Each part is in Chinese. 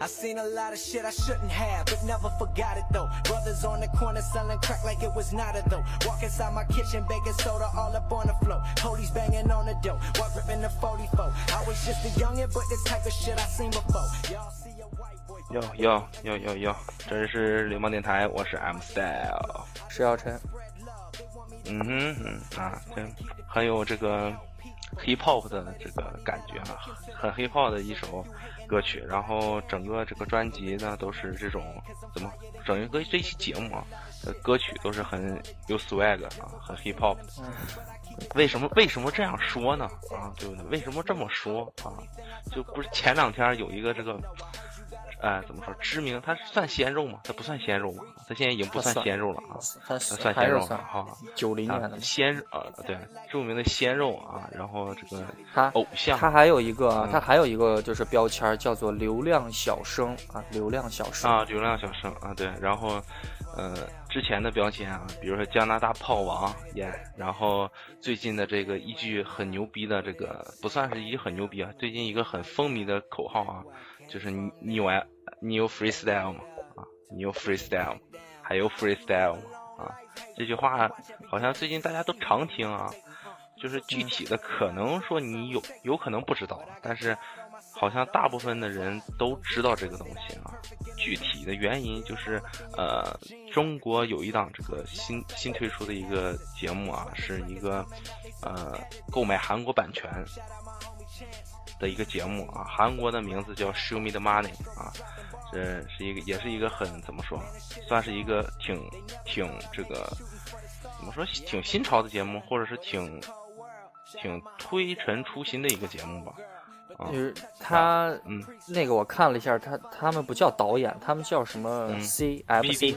I seen a lot of shit I shouldn't have, but never forgot it though. Brothers on the corner selling crack like it was not a though. Walk inside my kitchen, baking soda all up on the floor. Police banging on the door, while ripping the 44. I was just a youngin', but this type of shit I seen before. Y'all see a white boy. 哟哟哟哟哟，这是流氓电台，我是 M Style。石耀琛，嗯哼嗯啊，这很有这个 Hip hop 的这个感觉啊，很 hip hop 的一首歌曲。然后整个这个专辑呢都是这种怎么整一个这一期节目啊，呃歌曲都是很有 swag 啊，很 hip hop 的。为什么为什么这样说呢？啊，对不对？为什么这么说啊？就不是前两天有一个这个，哎，怎么说？知名，它算鲜肉吗？它不算鲜肉吗？它现在已经不算鲜肉了啊，他它算鲜肉了哈。九零年的啊，鲜啊，对，著名的鲜肉啊，然后这个他偶像，他还有一个嗯他还有一个就是标签叫做流量小生啊，流量小生啊，流量小生啊，对，然后，呃，之前的标签啊，比如说加拿大炮王耶然后最近的这个一句很牛逼的这个不算是一句很牛逼啊，最近一个很风靡的口号啊，就是你你有爱你有 freestyle 吗？啊，你有 freestyle 吗？还有 freestyle 吗？啊，这句话好像最近大家都常听啊，就是具体的可能说你有有可能不知道，但是好像大部分的人都知道这个东西啊。具体的原因就是，呃，中国有一档这个新新推出的一个节目啊，是一个呃购买韩国版权的一个节目啊，韩国的名字叫 Show Me the Money 啊，这是一个也是一个很怎么说，算是一个挺挺这个怎么说挺新潮的节目，或者是挺挺推陈出新的一个节目吧。啊就，是他嗯那个我看了一下，他他们不叫导演，他们叫什么嗯 CFC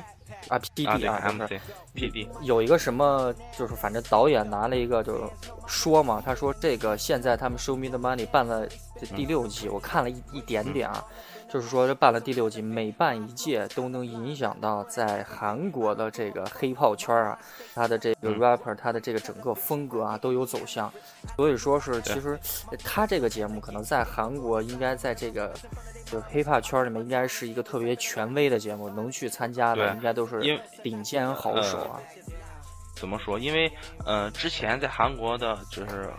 啊 PD 啊对啊，就是 MC PD 有一个什么，就是反正导演拿了一个就说嘛，他说这个现在他们 Show Me the Money 办了这第六季，我看了一一点点啊，就是说这办了第六季，每办一届都能影响到在韩国的这个黑炮圈啊，他的这个嗯 rapper，他的这个整个风格啊都有走向，所以说是其实呃他这个节目可能在韩国应该在这个。就 hiphop 圈里面应该是一个特别权威的节目，能去参加的应该都是顶尖好手啊。怎么说？因为呃，之前在韩国的就是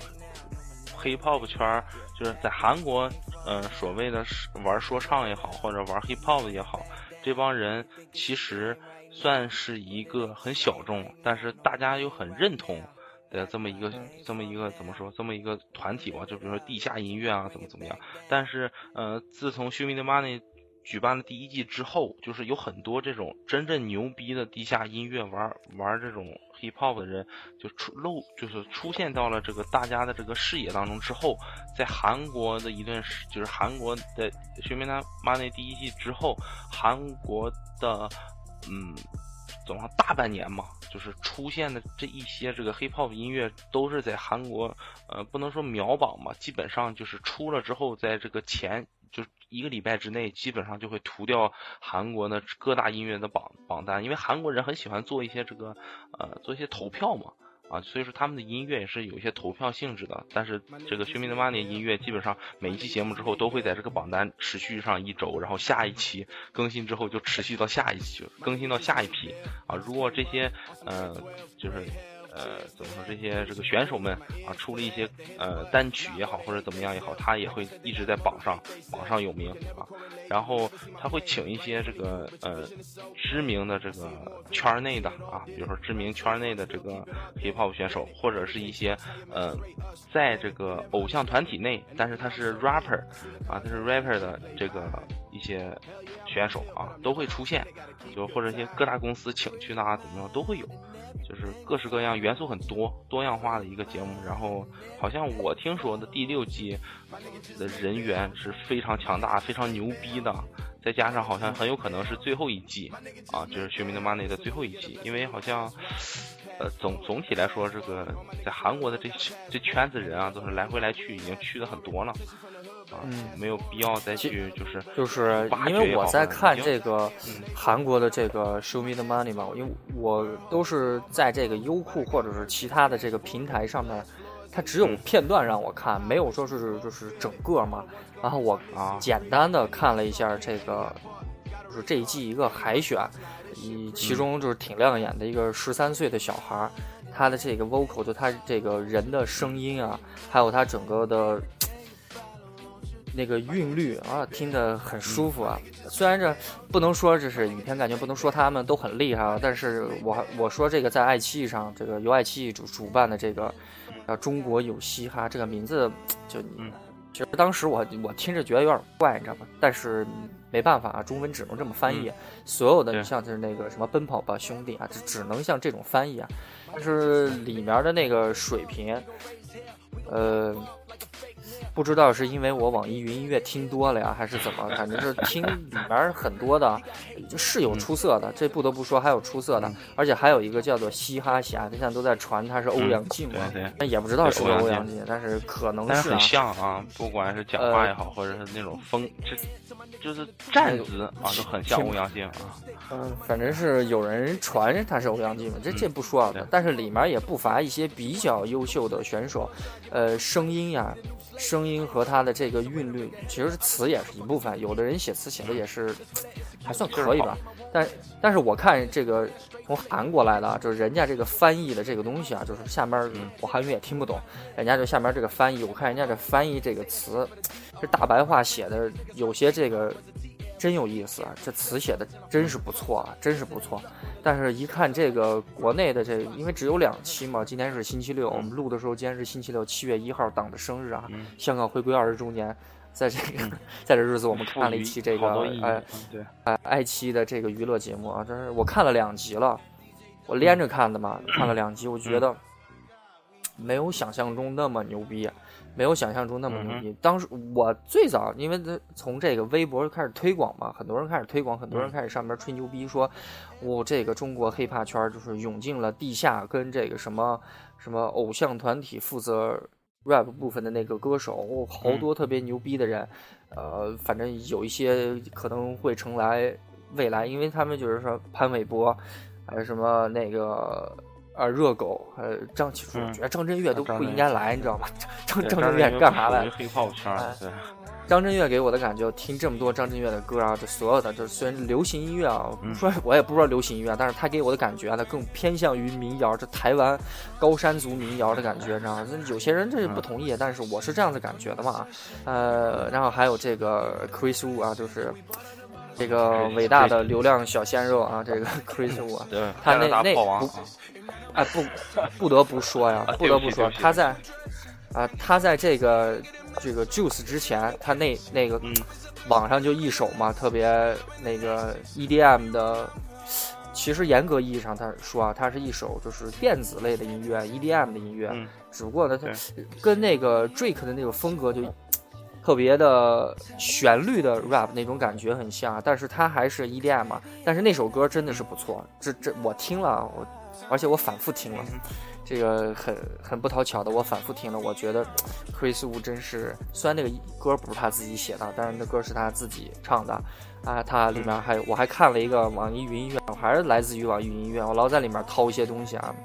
hip hop 圈儿，就是在韩国，呃，所谓的是玩说唱也好，或者玩 hip hop 也好，这帮人其实算是一个很小众，但是大家又很认同的这么一个嗯这么一个怎么说这么一个团体吧，就比如说地下音乐啊，怎么怎么样。但是呃，自从 Show Me the Money 举办了第一季之后，就是有很多这种真正牛逼的地下音乐玩玩这种 hip hop 的人，就出露就是出现到了这个大家的这个视野当中之后，在韩国的一段时，就是韩国的《学名他妈那第一季之后，韩国的嗯，怎么大半年嘛，就是出现的这一些这个 hip hop 音乐都是在韩国呃不能说秒榜吧，基本上就是出了之后，在这个前就一个礼拜之内，基本上就会涂掉韩国的各大音乐的榜榜单，因为韩国人很喜欢做一些这个呃做一些投票嘛。啊，所以说他们的音乐也是有一些投票性质的，但是这个《学名的 Money》音乐基本上每一期节目之后都会在这个榜单持续上一周，然后下一期更新之后就持续到下一期，更新到下一批啊。如果这些呃就是呃怎么说这些这个选手们啊出了一些呃单曲也好或者怎么样也好，他也会一直在榜上榜上有名啊。然后他会请一些这个呃知名的这个圈内的啊，比如说知名圈内的这个 hip hop 选手，或者是一些呃在这个偶像团体内，但是他是 rapper 啊，他是 rapper 的这个一些选手啊，都会出现，就或者一些各大公司请去的啊，怎么样都会有。就是各式各样元素很多多样化的一个节目，然后好像我听说的第六季的人员是非常强大、非常牛逼的，再加上好像很有可能是最后一季啊，就是《学名的 Money》的最后一季，因为好像呃总总体来说，这个在韩国的这这圈子人啊，都是来回来去已经去的很多了。啊，嗯没有必要再去就是就是因为我在看这个嗯韩国的这个 Show Me the Money 嘛，因为我都是在这个优酷或者是其他的这个平台上面，它只有嗯片段让我看，没有说是就是整个嘛。然后我啊，简单的看了一下这个，就是这一季一个海选，以其中就是挺亮眼的一个十三岁的小孩儿，他的这个 vocal 就他这个人的声音啊，还有他整个的。那个韵律啊，听得很舒服啊。虽然这不能说这是影片，感觉不能说他们都很厉害啊，但是我我说这个在爱奇艺上，这个由爱奇艺主主办的这个，啊，中国有嘻哈这个名字，就嗯其实当时我我听着觉得有点怪，你知道吗？但是没办法啊，中文只能这么翻译。所有的你像就是那个什么奔跑吧兄弟啊，只只能像这种翻译啊。但是里面的那个水平，呃，不知道是因为我网易云音乐听多了呀，还是怎么，反正是听里面很多的，是有出色的，这不得不说还有出色的，而且还有一个叫做嘻哈侠，现在都在传他是欧阳靖也不知道是不是欧阳靖，但是可能是啊很。像啊，不管是讲话也好，或者是那种风，这就是站姿啊，都很像欧阳靖啊。嗯，反正是有人传他是欧阳靖嘛，这这不说啊对，但是里面也不乏一些比较优秀的选手，呃，声音呀，声音和他的这个韵律，其实词也是一部分，有的人写词写的也是 还算可以吧，但但是我看这个从韩国来的啊，就是人家这个翻译的这个东西啊，就是下面嗯。我韩语也听不懂，人家就下面这个翻译，我看人家这翻译这个词，这大白话写的有些这个真有意思啊，这词写的真是不错啊，真是不错。但是，一看这个国内的这，因为只有两期嘛，今天是星期六，我们录的时候今天是星期六，七月一号，党的生日啊，嗯。香港回归二十周年，在这个、在这日子，我们看了一期这个哎哎爱奇艺的这个娱乐节目啊，真是我看了两集了，我连着看的嘛，看了两集，我觉得没有想象中那么牛逼，没有想象中那么牛逼。当时我最早，因为这从这个微博开始推广嘛，很多人开始推广，很多人开始上面吹牛逼说，我、这个中国 hiphop 圈就是涌进了地下跟这个什么什么偶像团体负责 rap 部分的那个歌手，哦好多特别牛逼的人，呃，反正有一些可能会成来未来，因为他们就是说潘玮柏，还有什么那个。啊，热狗，呃，张其实我嗯觉得张震岳都不应该来，你知道吗？张对张震岳干嘛来？黑炮圈对，张震岳给我的感觉，听这么多张震岳的歌啊，这所有的，就虽然流行音乐啊，嗯说我也不知道流行音乐，但是他给我的感觉啊，他更偏向于民谣，这台湾高山族民谣的感觉，你知道吗？这有些人这是不同意，但是我是这样子感觉的嘛。呃，然后还有这个 Chris Wu 啊，就是这个伟大的流量小鲜肉啊，这个 Chris Wu 啊，对，他那那不哎，不，不得不说呀啊，不得不说，他在啊，他在这个这个 Juice 之前，他那那个嗯网上就一首嘛，特别那个 EDM 的。其实严格意义上，他说啊，它是一首就是电子类的音乐，EDM 的音乐。嗯只不过呢，它跟那个 Drake 的那种风格就特别的旋律的 rap 那种感觉很像，但是它还是 EDM 嘛。但是那首歌真的是不错，这这我听了，我而且我反复听了，这个很很不讨巧的，我反复听了，我觉得 Chris Wu 真是，虽然那个歌不是他自己写的，但是那歌是他自己唱的。啊，它里面还有，我还看了一个网易云音乐，我还是来自于网易云音乐，我老在里面掏一些东西啊，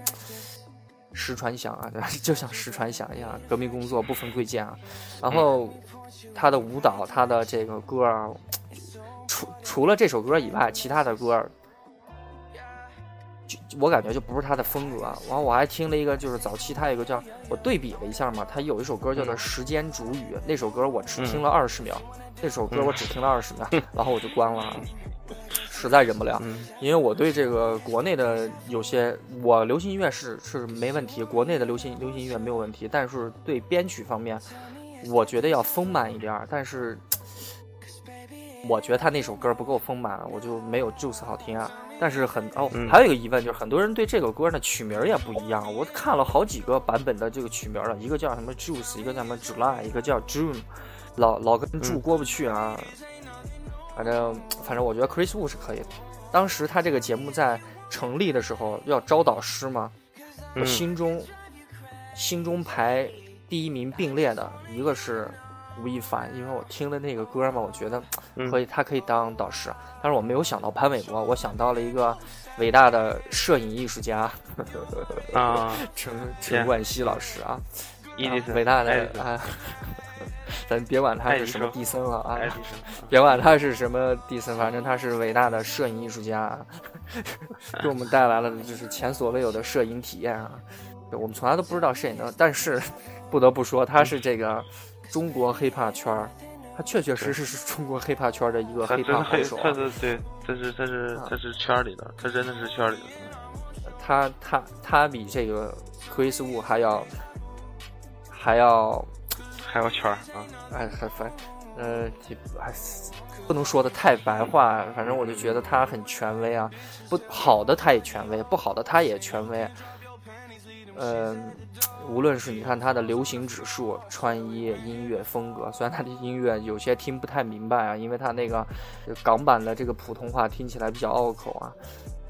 石传响啊，对吧？就像石传响一样，革命工作不分贵贱啊。然后他的舞蹈，他的这个歌啊，除除了这首歌以外，其他的歌，就我感觉就不是他的风格。完后我还听了一个，就是早期他有个叫我对比了一下嘛，他有一首歌叫做《时间煮雨》，那首歌我只听了二十秒，那首歌我只听了二十秒，然后我就关了。实在忍不了，嗯因为我对这个国内的有些，我流行音乐是是没问题，国内的流行流行音乐没有问题，但是对编曲方面，我觉得要丰满一点儿。但是，我觉得他那首歌不够丰满，我就没有 Juice 好听啊。但是很哦，嗯还有一个疑问就是，很多人对这个歌的曲名也不一样。我看了好几个版本的这个曲名了，一个叫什么 Juice，一个叫什么 July，一个叫 June，老老跟柱嗯过不去啊。反正反正我觉得 Chris Wu 是可以的。当时他这个节目在成立的时候要招导师嘛，我嗯心中心中排第一名并列的一个是吴亦凡，因为我听的那个歌嘛，我觉得嗯可以，他可以当导师。但是我没有想到潘玮柏，我想到了一个伟大的摄影艺术家啊，陈陈冠希老师啊，伟大的啊，咱别管他是什么蒂森了啊别管他是什么蒂森，反正他是伟大的摄影艺术家啊，给我们带来了就是前所未有的摄影体验啊。我们从来都不知道摄影的，但是不得不说，他是这个中国 hiphop 圈儿，他确确实实是中国 hiphop 圈儿的一个黑，高手啊。他是对，他是他是他是圈里的，他真的是圈里的。他他他比这个 Chris Wu 还要还要 还要圈儿啊，哎还反呃这还不能说的太白话，反正我就觉得他很权威啊，不好的他也权威，不好的他也权威。嗯，无论是你看他的流行指数、穿衣、音乐风格，虽然他的音乐有些听不太明白啊，因为他那个港版的这个普通话听起来比较拗口啊。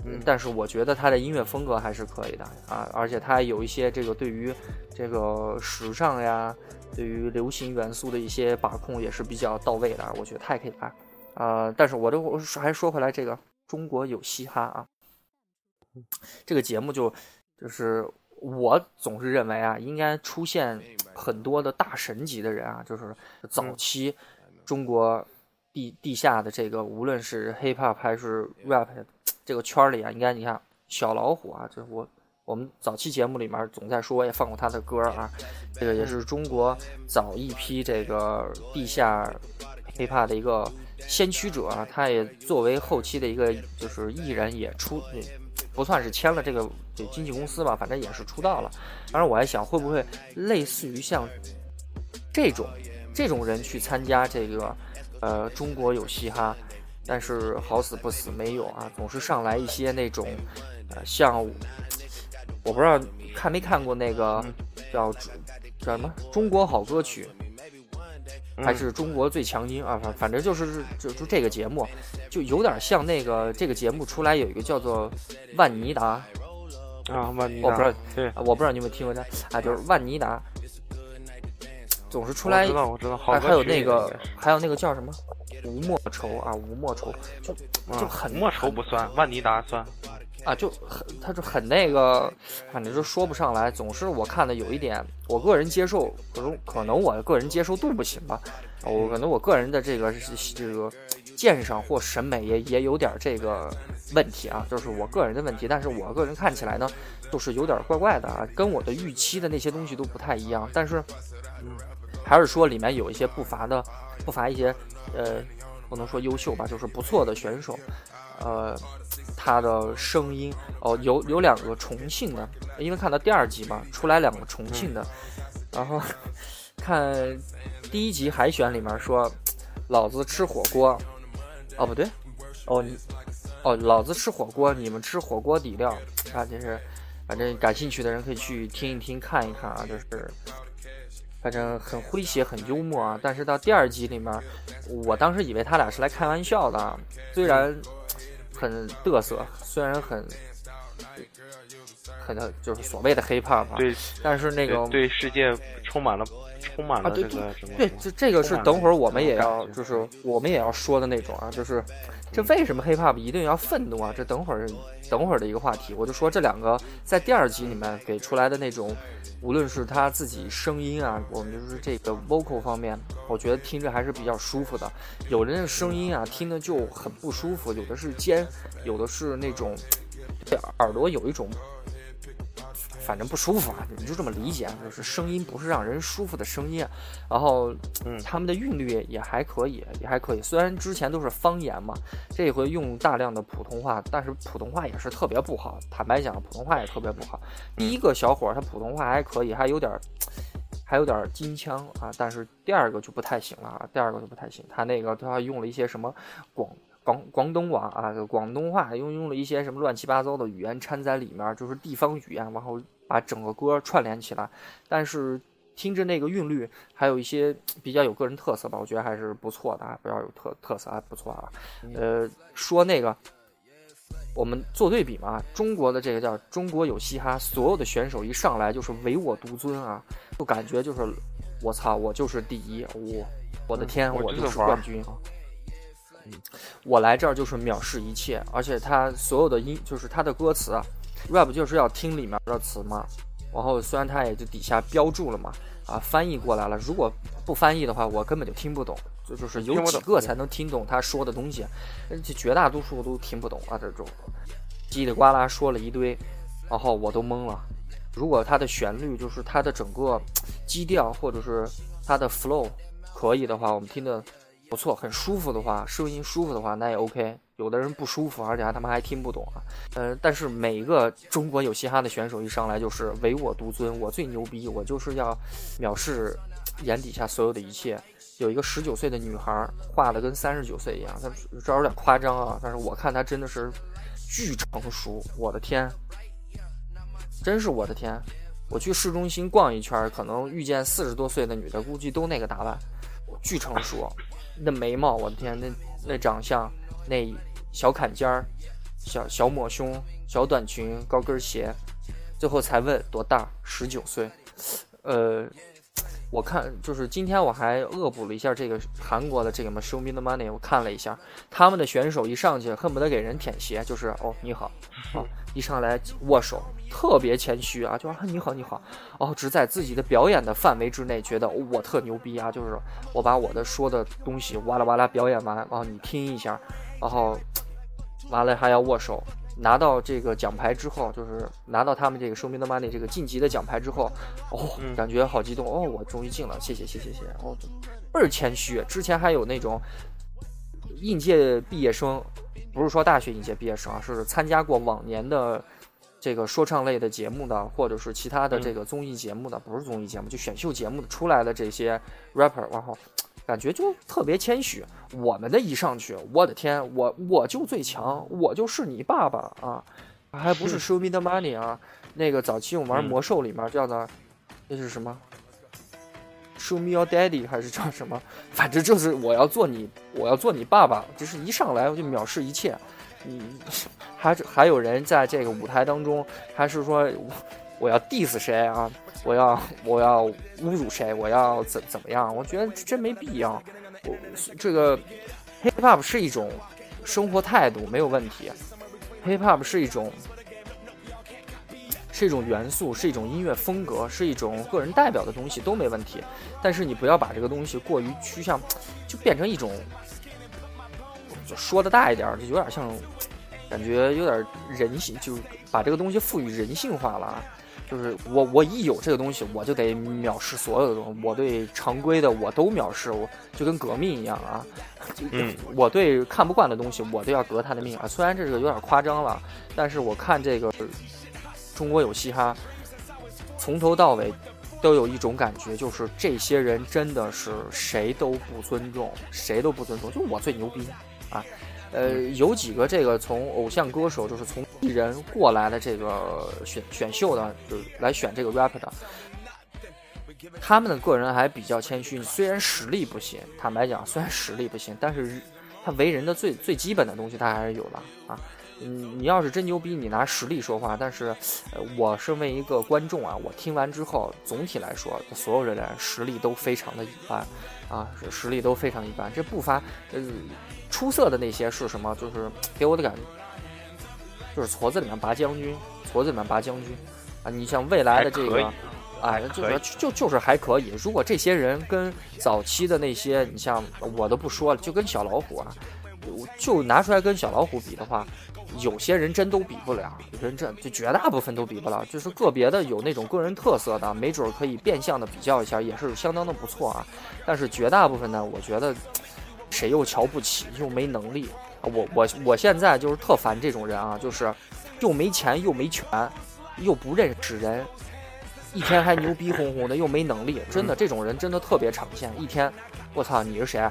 嗯但是我觉得他的音乐风格还是可以的啊，而且他有一些这个对于这个时尚呀，对于流行元素的一些把控也是比较到位的，我觉得他也可以来。呃，但是我都我还说回来，这个中国有嘻哈啊，这个节目就就是我总是认为啊，应该出现很多的大神级的人啊，就是早期中国地地下的这个，无论是 hip hop 还是 rap 这个圈儿里啊，应该你看小老虎啊，就是我我们早期节目里面总在说，我也放过他的歌啊，这个也是中国早一批这个地下 hip hop 的一个先驱者啊，他也作为后期的一个就是艺人也出。不算是签了这个这经纪公司吧，反正也是出道了。当然，我还想会不会类似于像这种这种人去参加这个呃中国有嘻哈，但是好死不死没有啊，总是上来一些那种呃像我不知道看没看过那个叫叫什么中国好歌曲。还是中国最强音啊，反反正就是就就这个节目，就有点像那个这个节目出来有一个叫做万妮达啊，万妮我不知道，对，啊，我不知道你有没有听过他啊，就是万妮达，总是出来，我知道我知道，好还还有那个还有那个叫什么吴莫愁啊，吴莫愁就就啊很莫愁不算，万妮达算。啊，就很，他就很那个，反正就说不上来。总是我看的有一点，我个人接受，可能可能我个人接受度不行吧。我可能我个人的这个这个鉴赏或审美也也有点这个问题啊，就是我个人的问题。但是我个人看起来呢，就是有点怪怪的啊，跟我的预期的那些东西都不太一样。但是，嗯，还是说里面有一些不乏的，不乏一些呃，不能说优秀吧，就是不错的选手。呃，他的声音哦，有有两个重庆的，因为看到第二集嘛，出来两个重庆的，然后看第一集海选里面说，老子吃火锅，哦不对，哦你哦老子吃火锅，你们吃火锅底料啊，就是反正感兴趣的人可以去听一听看一看啊，就是反正很诙谐很幽默啊，但是到第二集里面，我当时以为他俩是来开玩笑的，啊，虽然。很嘚瑟，虽然很很就是所谓的 hip hop 啊，对，但是那个对世界充满了充满了这个什么？对，这这个是等会儿我们也要就是我们也要说的那种啊，就是这为什么 hip hop 一定要愤怒啊？这等会儿等会儿的一个话题，我就说这两个在第二集里面给出来的那种，无论是他自己声音啊，我们就是这个 vocal 方面，我觉得听着还是比较舒服的。有的人的声音啊，听着就很不舒服，有的是尖，有的是那种耳朵有一种。反正不舒服啊，你就这么理解，就是声音不是让人舒服的声音。然后，嗯，他们的韵律也还可以，也还可以。虽然之前都是方言嘛，这回用大量的普通话，但是普通话也是特别不好。坦白讲，普通话也特别不好。第一个小伙儿他普通话还可以，还有点，还有点金腔啊，但是第二个就不太行了啊，第二个就不太行。他那个他用了一些什么广。广广东话啊，广东话用用了一些什么乱七八糟的语言掺在里面，就是地方语言，然后把整个歌串联起来。但是听着那个韵律，还有一些比较有个人特色吧，我觉得还是不错的啊，比较有特特色还不错啊。呃，说那个我们做对比嘛，中国的这个叫中国有嘻哈，所有的选手一上来就是唯我独尊啊，就感觉就是我操，我就是第一，我我的天，我就是冠军。我来这儿就是藐视一切，而且他所有的音就是他的歌词啊，rap 就是要听里面的词嘛，然后虽然他也就底下标注了嘛，啊，翻译过来了。如果不翻译的话，我根本就听不懂。就就是有几个才能听懂他说的东西，而且绝大多数都听不懂啊。这种叽里呱啦说了一堆，然后我都懵了。如果它的旋律就是它的整个基调，或者是它的 flow 可以的话，我们听的不错，很舒服的话，声音舒服的话，那也 OK。有的人不舒服，而且还他妈还听不懂啊。呃，但是每一个中国有嘻哈的选手一上来就是唯我独尊，我最牛逼，我就是要藐视眼底下所有的一切。有一个十九岁的女孩画的跟三十九岁一样，她这有点夸张啊，但是我看她真的是巨成熟，我的天，真是我的天！我去市中心逛一圈，可能遇见四十多岁的女的，估计都那个打扮，巨成熟，那眉毛，我的天，那那长相，那。小坎肩儿，小小抹胸，小短裙，高跟鞋，最后才问多大，十九岁。呃，我看就是今天我还恶补了一下这个韩国的这个嘛，Show Me the Money，我看了一下他们的选手一上去恨不得给人舔鞋，就是哦你好，啊一上来握手，特别谦虚啊，就说你好你好，哦只在自己的表演的范围之内，觉得我特牛逼啊，就是我把我的说的东西哇啦哇啦表演完，然后你听一下。然后，完了还要握手，拿到这个奖牌之后，就是拿到他们这个 Show Me the Money 这个晋级的奖牌之后，哦，感觉好激动哦，我终于进了，谢谢谢谢谢谢，哦，倍儿谦虚。之前还有那种应届毕业生，不是说大学应届毕业生啊，是参加过往年的这个说唱类的节目的，或者是其他的这个综艺节目的，不是综艺节目，就选秀节目的出来的这些 rapper，然后。感觉就特别谦虚，我们的一上去，我的天，我我就最强，我就是你爸爸啊，还不是 Show Me the Money 啊？那个早期我们玩魔兽里面叫的，那是什么？Show Me Your Daddy 还是叫什么？反正就是我要做你，我要做你爸爸，就是一上来我就藐视一切。嗯，还还有人在这个舞台当中，还是说我要 diss 谁啊？我要我要侮辱谁？我要怎怎么样？我觉得真没必要。我这个 hip hop 是一种生活态度，没有问题。hip hop 是一种是一种元素，是一种音乐风格，是一种个人代表的东西，都没问题。但是你不要把这个东西过于趋向，就变成一种，就说的大一点，就有点像，感觉有点人性，就把这个东西赋予人性化了。就是我，我一有这个东西，我就得藐视所有的东西。我对常规的我都藐视，我就跟革命一样啊。嗯，我对看不惯的东西，我都要革他的命啊。虽然这个有点夸张了，但是我看这个中国有嘻哈，从头到尾都有一种感觉，就是这些人真的是谁都不尊重，谁都不尊重，就我最牛逼啊。呃，有几个这个从偶像歌手，就是从艺人过来的这个选选秀的，就是来选这个 rapper 的，他们的个人还比较谦虚。虽然实力不行，坦白讲，虽然实力不行，但是他为人的最最基本的东西他还是有的啊。嗯，你要是真牛逼，你拿实力说话。但是，我身为一个观众啊，我听完之后，总体来说，所有的人实力都非常的一般啊，实力都非常一般。这不乏呃。出色的那些是什么？就是给我的感觉，就是矬子里面拔将军，矬子里面拔将军啊！你像未来的这个，哎，就是就就是还可以。如果这些人跟早期的那些，你像我都不说了，就跟小老虎啊，就拿出来跟小老虎比的话，有些人真都比不了，有人真就绝大部分都比不了。就是个别的有那种个人特色的，没准可以变相的比较一下，也是相当的不错啊。但是绝大部分呢，我觉得。谁又瞧不起又没能力啊！我我我现在就是特烦这种人啊，就是又没钱又没权，又不认识人，一天还牛逼哄哄的，又没能力，真的这种人真的特别常见。一天，我操，你是谁？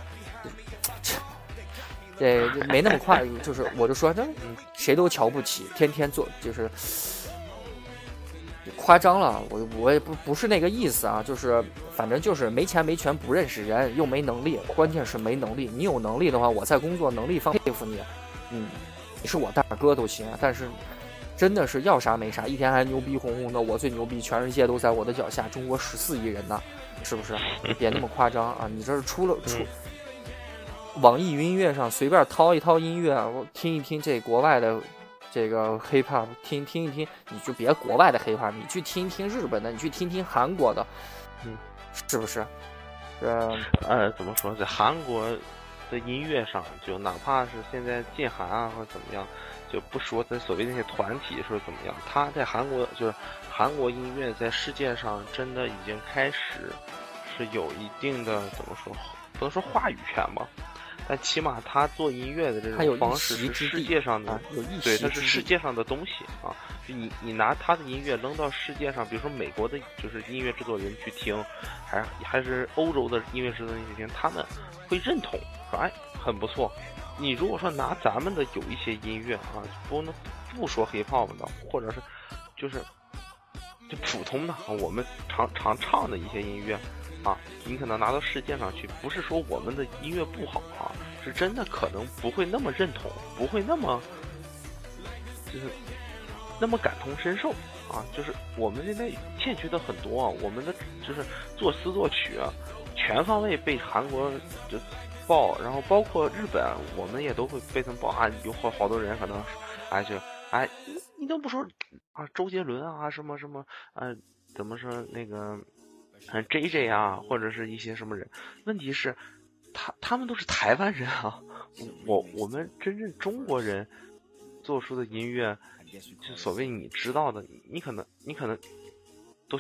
这这没那么快，就是我就说，这谁都瞧不起，天天做就是。夸张了，我我也不不是那个意思啊，就是反正就是没钱没权不认识人又没能力，关键是没能力。你有能力的话，我在工作能力方佩服你，嗯，你是我大哥都行。但是真的是要啥没啥，一天还牛逼哄哄的，我最牛逼，全世界都在我的脚下，中国十四亿人呢，是不是？别那么夸张啊！你这是出了出，网易云音乐上随便掏一掏音乐，我听一听这国外的这个 hip hop 听听一听，你就别国外的 hip hop，你去听一听日本的，你去听听韩国的，嗯，是不是？呃呃，怎么说，在韩国的音乐上，就哪怕是现在禁韩啊或者怎么样，就不说在所谓那些团体是怎么样，他在韩国就是韩国音乐在世界上真的已经开始是有一定的怎么说，不能说话语权吧。但起码他做音乐的这种方式是世界上的，对，它是世界上的东西啊。就你你拿他的音乐扔到世界上，比如说美国的，就是音乐制作人去听，还还是欧洲的音乐制作人去听，他们会认同，说哎很不错。你如果说拿咱们的有一些音乐啊，不能不说 hiphop 的，或者是就是就普通的，我们常常唱的一些音乐。啊，你可能拿到世界上去，不是说我们的音乐不好啊，是真的可能不会那么认同，不会那么就是那么感同身受啊。就是我们现在欠缺的很多啊，我们的就是作词作曲啊，全方位被韩国就报，然后包括日本，我们也都会被他们报啊。有好好多人可能哎就哎，你都不说啊，周杰伦啊什么什么啊，怎么说那个？嗯，J J 啊，或者是一些什么人，问题是，他他们都是台湾人啊，我我们真正中国人做出的音乐，就所谓你知道的，你可能你可能都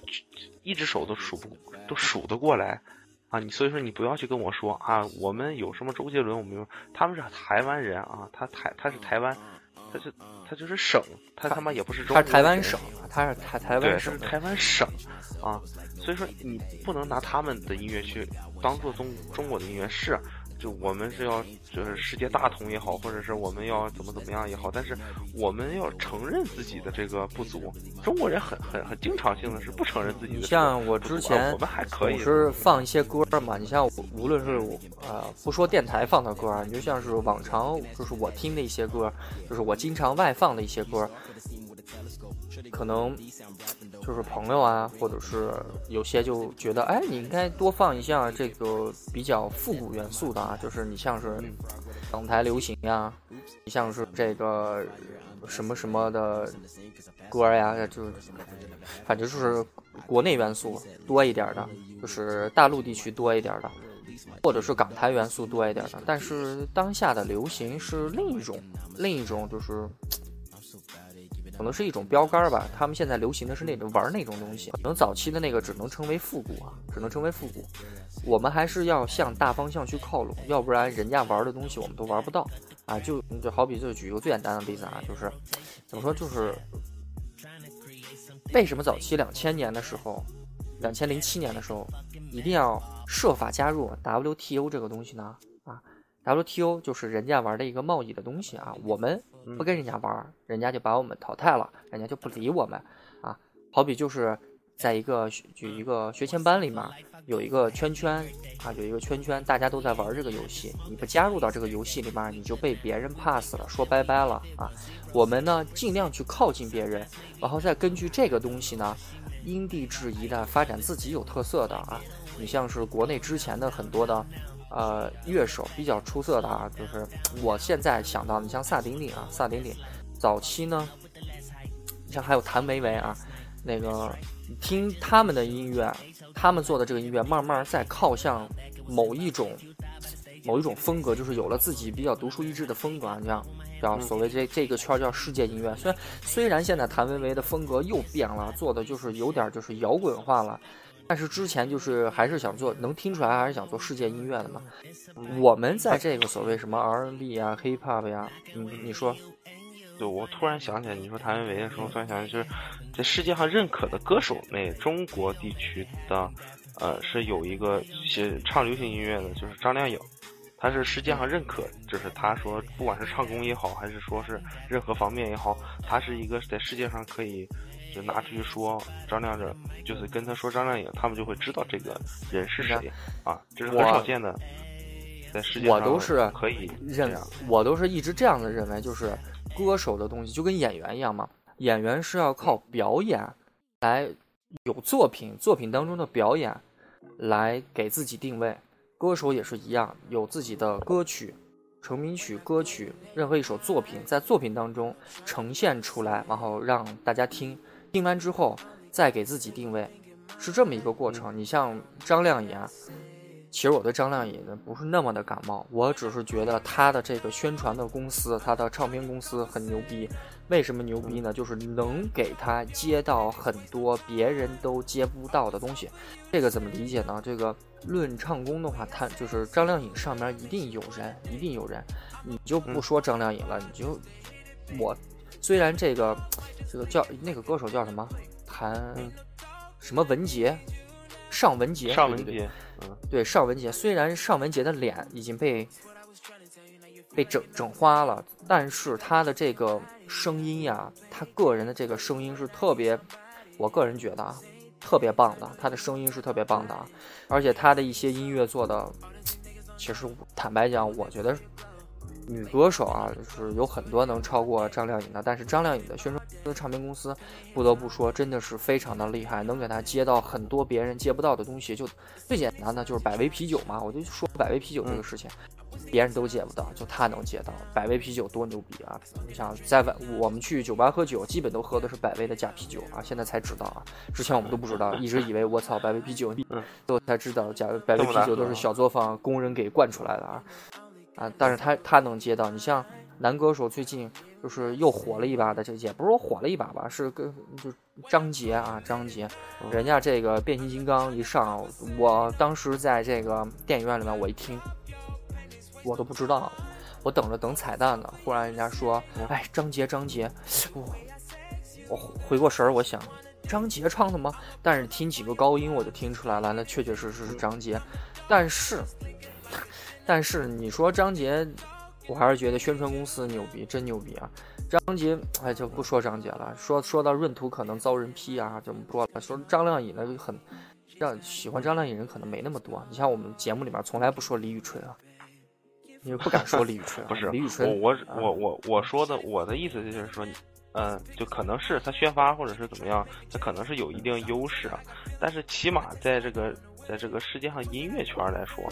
一只手都数不都数得过来啊，你所以说你不要去跟我说啊，我们有什么周杰伦，我们有，他们是台湾人啊，他台他是台湾。他就他就是省，他他妈也不是中，他是台湾省，他是台台湾省，台湾省啊，所以说你不能拿他们的音乐去当做中中国的音乐是。就我们是要就是世界大同也好，或者是我们要怎么怎么样也好，但是我们要承认自己的这个不足。中国人很很很经常性的是不承认自己的。像我之前我们还可以是放一些歌嘛，你像无论是呃不说电台放的歌，你就像是往常就是我听的一些歌，就是我经常外放的一些歌，可能。就是朋友啊，或者是有些就觉得，哎，你应该多放一下这个比较复古元素的啊，就是你像是港台流行呀，你像是这个什么什么的歌呀，就反正就是国内元素多一点的，就是大陆地区多一点的，或者是港台元素多一点的。但是当下的流行是另一种，另一种就是。可能是一种标杆吧，他们现在流行的是那种玩那种东西，可能早期的那个只能称为复古啊，只能称为复古。我们还是要向大方向去靠拢，要不然人家玩的东西我们都玩不到啊。就就好比就举一个最简单的例子啊，就是怎么说，就是为什么早期两千年的时候，两千零七年的时候，一定要设法加入 WTO 这个东西呢？啊，WTO 就是人家玩的一个贸易的东西啊，我们。不跟人家玩，人家就把我们淘汰了，人家就不理我们啊。好比就是在一个就一个学前班里面有一个圈圈啊，有一个圈圈，大家都在玩这个游戏，你不加入到这个游戏里面，你就被别人 pass 了，说拜拜了啊。我们呢尽量去靠近别人，然后再根据这个东西呢因地制宜的发展自己有特色的啊。你像是国内之前的很多的。呃，乐手比较出色的啊，就是我现在想到，你像萨顶顶啊，萨顶顶，早期呢，你像还有谭维维啊，那个听他们的音乐，他们做的这个音乐，慢慢在靠向某一种某一种风格，就是有了自己比较独树一帜的风格啊，像叫所谓这这个圈叫世界音乐。虽然虽然现在谭维维的风格又变了，做的就是有点就是摇滚化了。但是之前就是还是想做，能听出来还是想做世界音乐的嘛。我们在这个所谓什么 R&B 啊、Hip Hop 呀，你你说，对我突然想起来，你说谭维维的时候，突然想起来，就是在世界上认可的歌手内，中国地区的，呃，是有一个写唱流行音乐的，就是张靓颖，她是世界上认可，就是她说不管是唱功也好，还是说是任何方面也好，她是一个在世界上可以。就拿出去说张靓颖，就是跟他说张靓颖，他们就会知道这个人是谁啊，这是很少见的，在世界上我都是可以认，我都是一直这样的认为，就是歌手的东西就跟演员一样嘛，演员是要靠表演来有作品，作品当中的表演来给自己定位，歌手也是一样，有自己的歌曲，成名曲、歌曲，任何一首作品，在作品当中呈现出来，然后让大家听，听完之后再给自己定位，是这么一个过程。你像张靓颖啊。其实我对张靓颖呢不是那么的感冒，我只是觉得她的这个宣传的公司，她的唱片公司很牛逼。为什么牛逼呢？就是能给她接到很多别人都接不到的东西。这个怎么理解呢？这个论唱功的话，她就是张靓颖上面一定有人，一定有人。你就不说张靓颖了，你就我虽然这个这个叫那个歌手叫什么谭什么文杰。尚文杰，尚文杰，嗯，对，尚文杰。虽然尚文杰的脸已经被被整整花了，但是他的这个声音呀，他个人的这个声音是特别，我个人觉得啊，特别棒的。他的声音是特别棒的，而且他的一些音乐做的，其实坦白讲，我觉得。女歌手啊，就是有很多能超过张靓颖的，但是张靓颖的宣传的唱片公司，不得不说，真的是非常的厉害，能给她接到很多别人接不到的东西。就最简单的就是百威啤酒嘛，我就说百威啤酒这个事情，别人都接不到，就她能接到。百威啤酒多牛逼啊！你想在外我们去酒吧喝酒，基本都喝的是百威的假啤酒啊，现在才知道啊，之前我们都不知道，一直以为我操百威啤酒，最后才知道假百威啤酒都是小作坊工人给灌出来的啊。啊！但是他他能接到，你像男歌手最近就是又火了一把的，这也不是说火了一把吧，是跟就张杰啊，张杰，人家这个变形金刚一上，我当时在这个电影院里面，我一听，我都不知道，我等着等彩蛋呢，忽然人家说，哎，张杰，张杰，我我回过神儿，我想，张杰唱的吗？但是听几个高音，我就听出来了，那确确实实是张杰，但是。但是你说张杰，我还是觉得宣传公司牛逼，真牛逼啊！张杰，哎，就不说张杰了。说说到闰土可能遭人批啊，怎么说了。说张靓颖呢，很让喜欢张靓颖人可能没那么多。你像我们节目里面从来不说李宇春啊，你不敢说李宇春。不是李宇春，我我我我说的，我的意思就是说，嗯，就可能是他宣发或者是怎么样，他可能是有一定优势啊。但是起码在这个在这个世界上音乐圈来说。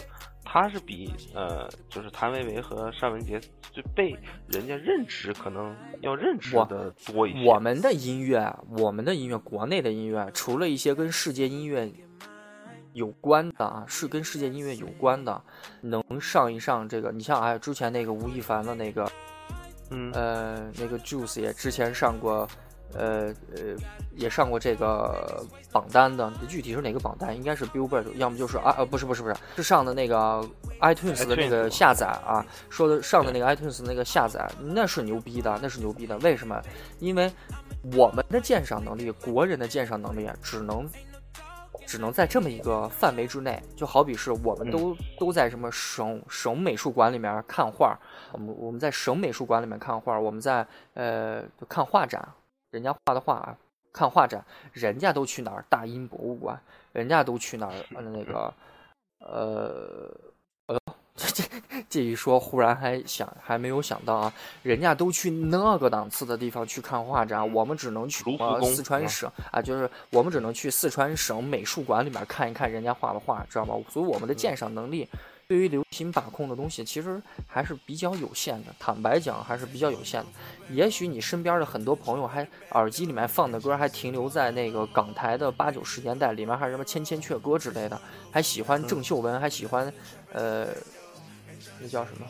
他是比呃，就是谭维维和单文杰就被人家认知可能要认知的多一些。我们的音乐，我们的音乐，国内的音乐，除了一些跟世界音乐有关的啊，是跟世界音乐有关的，能上一上这个。你像哎，之前那个吴亦凡的那个，嗯呃，那个 Juice 也之前上过。呃呃，也上过这个榜单的，具体是哪个榜单？应该是 Billboard，要么就是啊呃不是不是不是，是上的那个 iTunes 的那个下载啊，说的上的那个 iTunes 那个下载，那是牛逼的，那是牛逼的。为什么？因为我们的鉴赏能力，国人的鉴赏能力啊，只能只能在这么一个范围之内。就好比是我们都都在什么省省美术馆里面看画，我们我们在省美术馆里面看画，我们在呃看画展。人家画的画，看画展，人家都去哪儿？大英博物馆，人家都去哪儿？那个，呃，哎，这 这这一说，忽然还想还没有想到啊，人家都去那个档次的地方去看画展，我们只能去四川省啊，就是我们只能去四川省美术馆里面看一看人家画的画，知道吗？所以我们的鉴赏能力。对于流行把控的东西，其实还是比较有限的。坦白讲，还是比较有限的。也许你身边的很多朋友还耳机里面放的歌还停留在那个港台的八九十年代，里面还有什么《千千阙歌》之类的，还喜欢郑秀文，还喜欢，呃，那叫什么？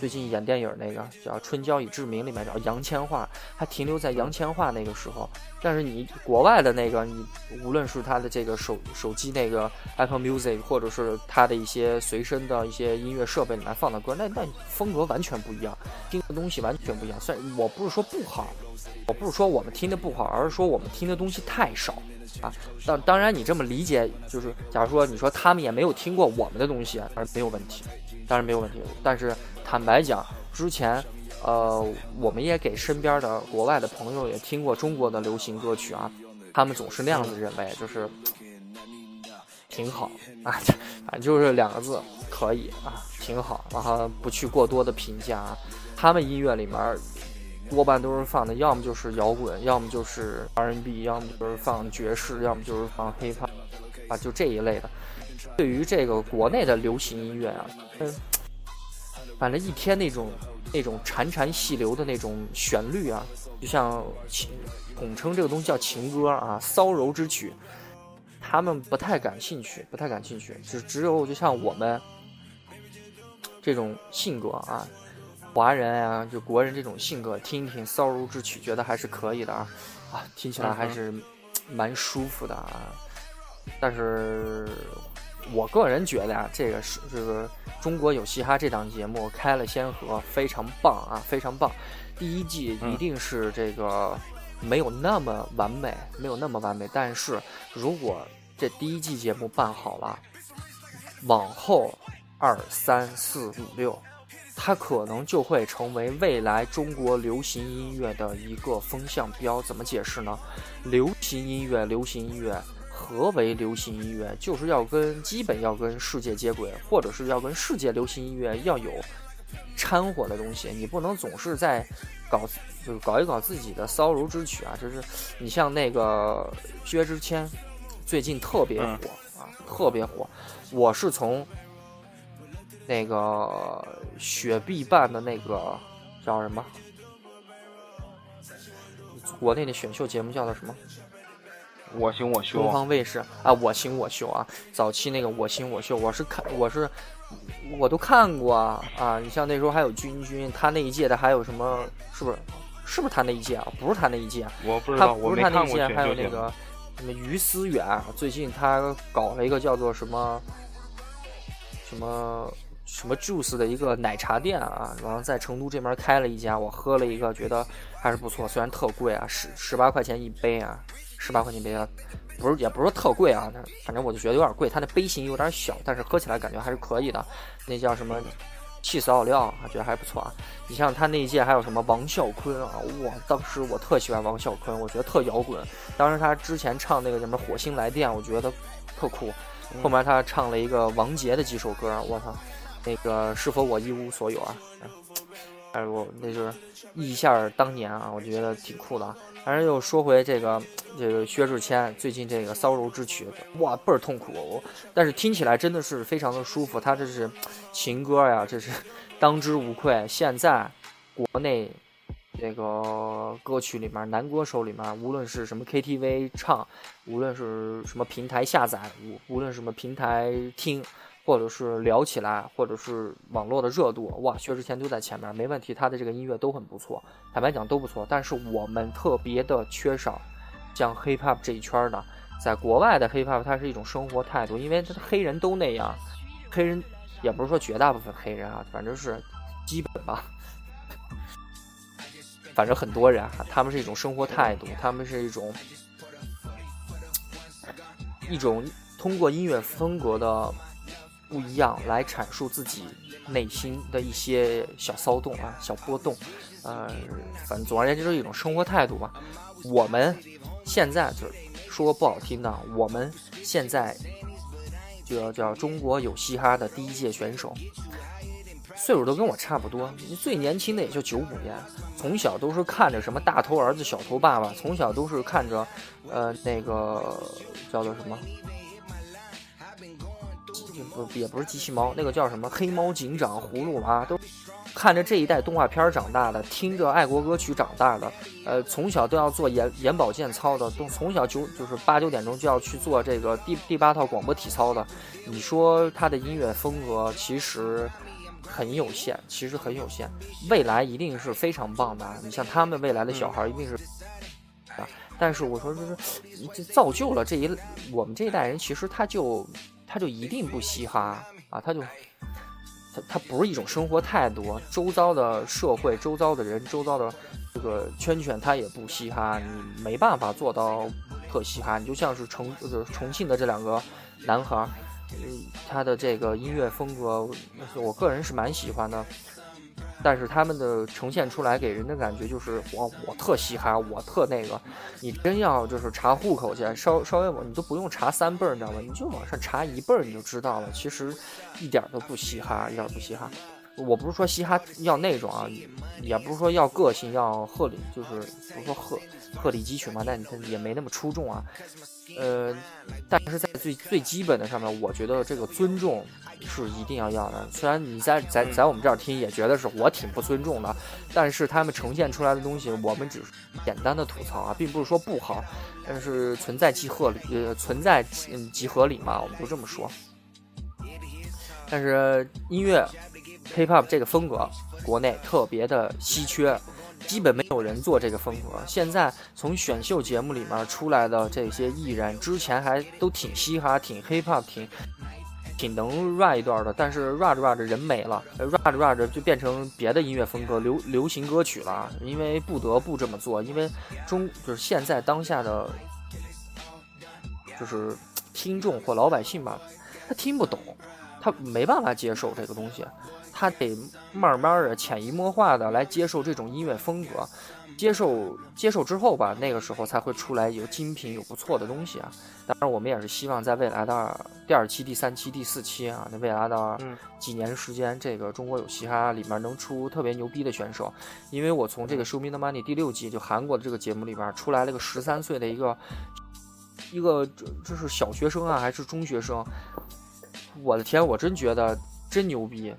最近演电影那个叫《春娇与志明》里面叫杨千嬅，还停留在杨千嬅那个时候。但是你国外的那个，你无论是他的这个手手机那个 Apple Music，或者是他的一些随身的一些音乐设备里面放的歌，那那风格完全不一样，听的东西完全不一样。虽然我不是说不好，我不是说我们听的不好，而是说我们听的东西太少啊。当当然你这么理解，就是假如说你说他们也没有听过我们的东西，而没有问题，当然没有问题。但是。坦白讲，之前，呃，我们也给身边的国外的朋友也听过中国的流行歌曲啊，他们总是那样子认为，就是挺好啊，反正就是两个字，可以啊，挺好，然后不去过多的评价。他们音乐里面多半都是放的，要么就是摇滚，要么就是 R&B，要么就是放爵士，要么就是放 hiphop 啊，就这一类的。对于这个国内的流行音乐啊，嗯。反正一天那种那种潺潺细流的那种旋律啊，就像情统称这个东西叫情歌啊，骚柔之曲，他们不太感兴趣，不太感兴趣，只只有就像我们这种性格啊，华人啊，就国人这种性格，听一听骚柔之曲，觉得还是可以的啊，啊，听起来还是蛮舒服的啊，但是。我个人觉得啊，这个是这个《中国有嘻哈》这档节目开了先河，非常棒啊，非常棒。第一季一定是这个没有那么完美，没有那么完美。但是如果这第一季节目办好了，往后二三四五六，它可能就会成为未来中国流行音乐的一个风向标。怎么解释呢？流行音乐，流行音乐。何为流行音乐？就是要跟基本要跟世界接轨，或者是要跟世界流行音乐要有掺和的东西。你不能总是在搞，就是搞一搞自己的骚柔之曲啊！就是你像那个薛之谦，最近特别火啊，特别火。我是从那个雪碧办的那个叫什么？国内的选秀节目叫做什么？我行我秀，东方卫视啊，我行我秀啊，早期那个我行我秀，我是看我是我都看过啊，你像那时候还有君君，他那一届的还有什么？是不是？是不是他那一届啊？不是他那一届，我不知道，不是他那一届，还有那个什么于思远，最近他搞了一个叫做什么什么什么 juice 的一个奶茶店啊，然后在成都这边开了一家，我喝了一个，觉得还是不错，虽然特贵啊，十十八块钱一杯啊。十八块钱杯啊，不是也不是说特贵啊，反正我就觉得有点贵。它那杯型有点小，但是喝起来感觉还是可以的。那叫什么气死奥利奥，觉得还不错啊。你像他那一届还有什么王啸坤啊，哇，当时我特喜欢王啸坤，我觉得特摇滚。当时他之前唱那个什么火星来电，我觉得特酷。后面他唱了一个王杰的几首歌，我操，那个是否我一无所有啊？哎，我那就是忆一下当年啊，我觉得挺酷的。反正又说回这个，这个薛之谦最近这个骚柔之曲，哇，倍儿痛苦，但是听起来真的是非常的舒服。他这是情歌呀，这是当之无愧。现在国内这个歌曲里面，男歌手里面，无论是什么 KTV 唱，无论是什么平台下载，无无论什么平台听。或者是聊起来，或者是网络的热度，哇，薛之谦都在前面，没问题。他的这个音乐都很不错，坦白讲都不错。但是我们特别的缺少像 hip hop 这一圈的，在国外的 hip hop 它是一种生活态度，因为他黑人都那样，黑人也不是说绝大部分黑人啊，反正是基本吧，反正很多人他们是一种生活态度，他们是一种一种通过音乐风格的。不一样来阐述自己内心的一些小骚动啊，小波动，呃，反正总而言之就是一种生活态度吧。我们现在就是说不好听的，我们现在就要叫中国有嘻哈的第一届选手，岁数都跟我差不多，最年轻的也就九五年，从小都是看着什么大头儿子小头爸爸，从小都是看着，呃，那个叫做什么。不也不是机器猫，那个叫什么黑猫警长、葫芦娃，都看着这一代动画片长大的，听着爱国歌曲长大的，呃，从小都要做眼眼保健操的，都从小九就是八九点钟就要去做这个第第八套广播体操的。你说他的音乐风格其实很有限，其实很有限，未来一定是非常棒的。你像他们未来的小孩一定是啊，但是我说就是这造就了这一我们这一代人，其实他就。他就一定不嘻哈啊！他就，他他不是一种生活态度。周遭的社会、周遭的人、周遭的这个圈圈，他也不嘻哈。你没办法做到特嘻哈。你就像是重就是重庆的这两个男孩，嗯，他的这个音乐风格，我个人是蛮喜欢的。但是他们的呈现出来给人的感觉就是我我特嘻哈，我特那个。你真要就是查户口去，稍稍微你都不用查三辈儿，你知道吗？你就往上查一辈儿，你就知道了。其实一点都不嘻哈，一点不嘻哈。我不是说嘻哈要那种啊，也不是说要个性，要鹤立，就是不是说鹤鹤立鸡群嘛，但也没那么出众啊。呃，但是在最最基本的上面，我觉得这个尊重是一定要要的。虽然你在在在我们这儿听也觉得是我挺不尊重的，但是他们呈现出来的东西，我们只是简单的吐槽啊，并不是说不好，但是存在即合理，呃，存在嗯即合理嘛，我们就这么说。但是音乐 K-pop 这个风格，国内特别的稀缺。基本没有人做这个风格。现在从选秀节目里面出来的这些艺人，之前还都挺嘻哈、挺 hip hop、挺挺能 rap 一段的。但是 rap 着 rap 着人没了，rap 着 rap 着就变成别的音乐风格，流流行歌曲了。因为不得不这么做，因为中就是现在当下的就是听众或老百姓吧，他听不懂，他没办法接受这个东西。他得慢慢的、潜移默化的来接受这种音乐风格，接受接受之后吧，那个时候才会出来有精品、有不错的东西啊。当然，我们也是希望在未来的第二期、第三期、第四期啊，那未来的几年时间，这个中国有嘻哈里面能出特别牛逼的选手。因为我从这个《Show Me the Money》第六季就韩国的这个节目里边出来了个十三岁的一个一个这是小学生啊还是中学生？我的天，我真觉得真牛逼。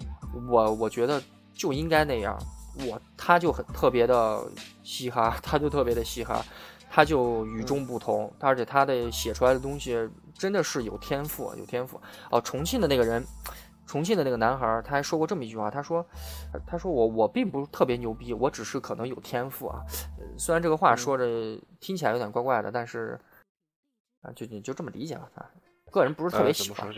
我我觉得就应该那样，我他就很特别的嘻哈，他就特别的嘻哈，他就与众不同，而且他的写出来的东西真的是有天赋，有天赋。哦，重庆的那个人，重庆的那个男孩，他还说过这么一句话，他说，他说我我并不是特别牛逼，我只是可能有天赋啊。虽然这个话说着听起来有点怪怪的，但是啊，就你就这么理解吧。他个人不是特别喜欢。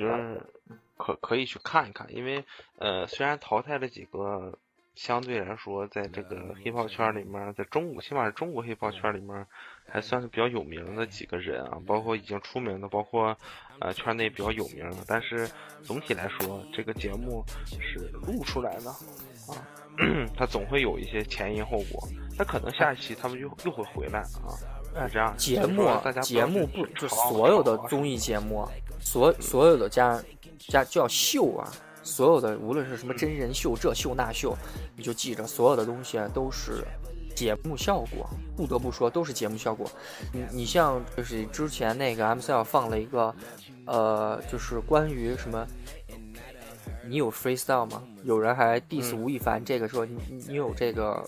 可可以去看一看，因为呃，虽然淘汰了几个相对来说在这个 hiphop 圈里面，在中国起码是中国 hiphop 圈里面还算是比较有名的几个人啊，包括已经出名的，包括呃圈内比较有名的，但是总体来说，这个节目是录出来的啊，它总会有一些前因后果，那可能下一期他们又又会回来啊，那这样。节目大家节目不就所有的综艺节目，所所有的家。加叫秀啊！所有的无论是什么真人秀，这秀那秀，你就记着，所有的东西啊都是节目效果。不得不说，都是节目效果。你你像就是之前那个 M C L 放了一个，呃，就是关于什么，你有 freestyle 吗？有人还 diss 吴亦凡，这个说你你有这个。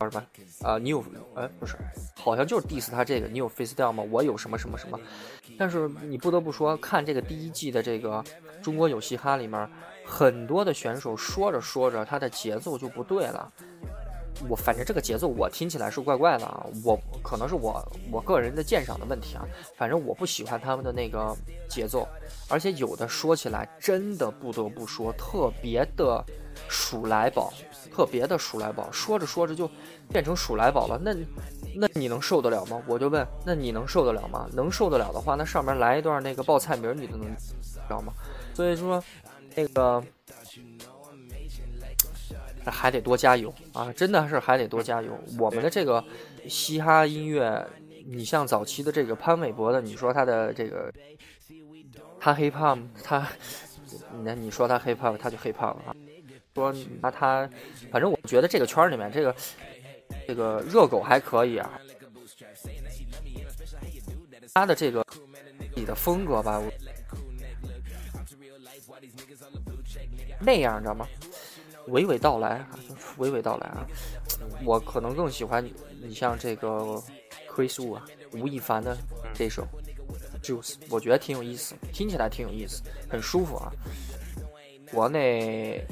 叫什么？啊，你有？哎，不是，好像就是 diss 他这个。你有 freestyle 吗？我有什么什么什么？但是你不得不说，看这个第一季的这个《中国有嘻哈》里面，很多的选手说着说着，他的节奏就不对了。我反正这个节奏我听起来是怪怪的啊。我可能是我我个人的鉴赏的问题啊。反正我不喜欢他们的那个节奏，而且有的说起来真的不得不说特别的鼠来宝。特别的鼠来宝，说着说着就变成鼠来宝了。那那你能受得了吗？我就问，那你能受得了吗？能受得了的话，那上面来一段那个报菜名，你都能知道吗？所以说，那个还得多加油啊！真的是还得多加油。我们的这个嘻哈音乐，你像早期的这个潘玮柏的，你说他的这个他 hiphop，他那你说他 hiphop，他就 hiphop 啊。说那他，反正我觉得这个圈里面这个这个热狗还可以啊，他的这个你的风格吧，我那样你知道吗？娓娓道来啊，娓娓道来啊，我可能更喜欢你，你像这个 Chris Wu 啊，吴亦凡的这首 Juice，我觉得挺有意思，听起来挺有意思，很舒服啊。国内。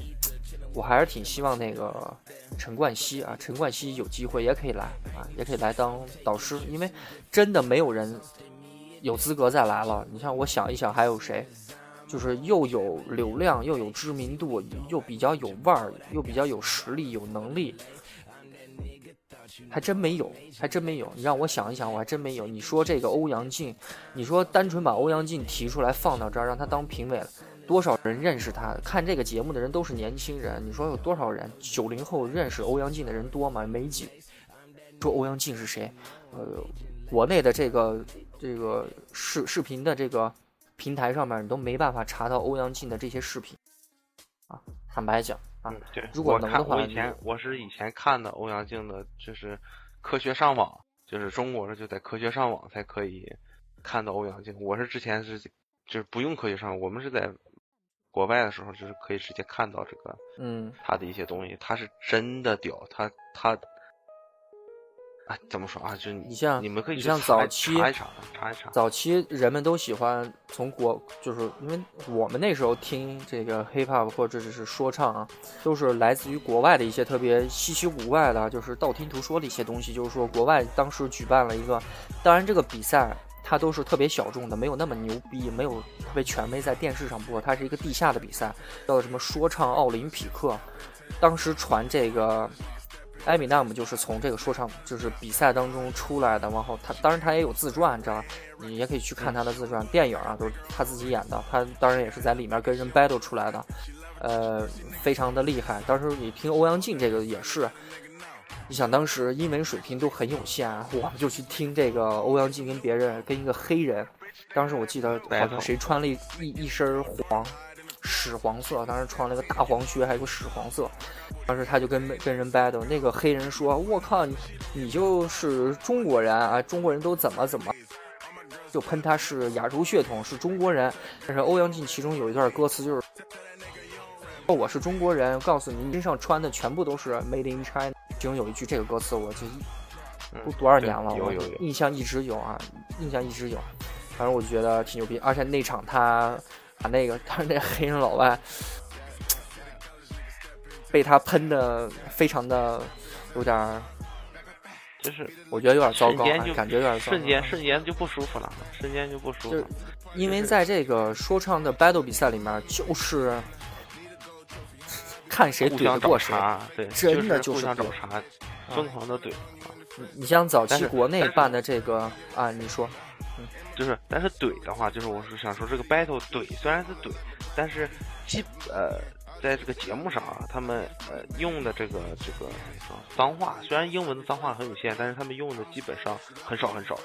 我还是挺希望那个陈冠希啊，陈冠希有机会也可以来啊，也可以来当导师，因为真的没有人有资格再来了。你像我想一想，还有谁？就是又有流量，又有知名度，又比较有腕儿，又比较有实力、有能力，还真没有，还真没有。你让我想一想，我还真没有。你说这个欧阳靖，你说单纯把欧阳靖提出来放到这儿，让他当评委。多少人认识他？看这个节目的人都是年轻人。你说有多少人？九零后认识欧阳靖的人多吗？没几。说欧阳靖是谁？呃，国内的这个这个视视频的这个平台上面，你都没办法查到欧阳靖的这些视频。啊，坦白讲啊，如果能的话，我以前我是以前看的欧阳靖的，就是科学上网，就是中国的就在科学上网才可以看到欧阳靖。我是之前是就是不用科学上，我们是在国外的时候就是可以直接看到这个，嗯，他的一些东西，他是真的屌，他他。啊，怎么说啊？就你像你们可以你像早期查一查，查一查。早期人们都喜欢从国，就是因为我们那时候听这个 hip hop 或者是说唱啊，都是来自于国外的一些特别稀奇古怪的，就是道听途说的一些东西。就是说，国外当时举办了一个，当然这个比赛它都是特别小众的，没有那么牛逼，没有特别权威在电视上播，它是一个地下的比赛，叫什么说唱奥林匹克。当时传这个。艾米纳姆就是从这个说唱就是比赛当中出来的，然后他当然他也有自传，知道吧？你也可以去看他的自传电影啊，都是他自己演的。他当然也是在里面跟人 battle 出来的，呃，非常的厉害。当时你听欧阳靖这个也是，你想当时英文水平都很有限，我们就去听这个欧阳靖跟别人跟一个黑人，当时我记得好像谁穿了一一一身黄。屎黄色，当时穿了个大黄靴，还有个屎黄色。当时他就跟跟人 battle，那个黑人说：“我靠，你你就是中国人啊！中国人都怎么怎么，就喷他是亚洲血统，是中国人。”但是欧阳靖其中有一段歌词就是：“说我是中国人，告诉你，身上穿的全部都是 made in China。”其中有一句这个歌词，我就都多少年了，我印象一直有啊，印象一直有。反正我就觉得挺牛逼，而且那场他。把那个，他 那黑人老外被他喷的非常的有点儿，就是我觉得有点糟糕，感觉有点瞬间瞬间就不舒服了，瞬间就不舒服。因为在这个说唱的 battle 比赛里面，就是 看谁怼得过谁，对，真的就是找茬，疯狂的怼。你像早期国内办的这个啊，你说。就是，但是怼的话，就是我是想说，这个 battle 怼虽然是怼，但是基呃，在这个节目上啊，他们呃用的这个这个脏话，虽然英文的脏话很有限，但是他们用的基本上很少很少，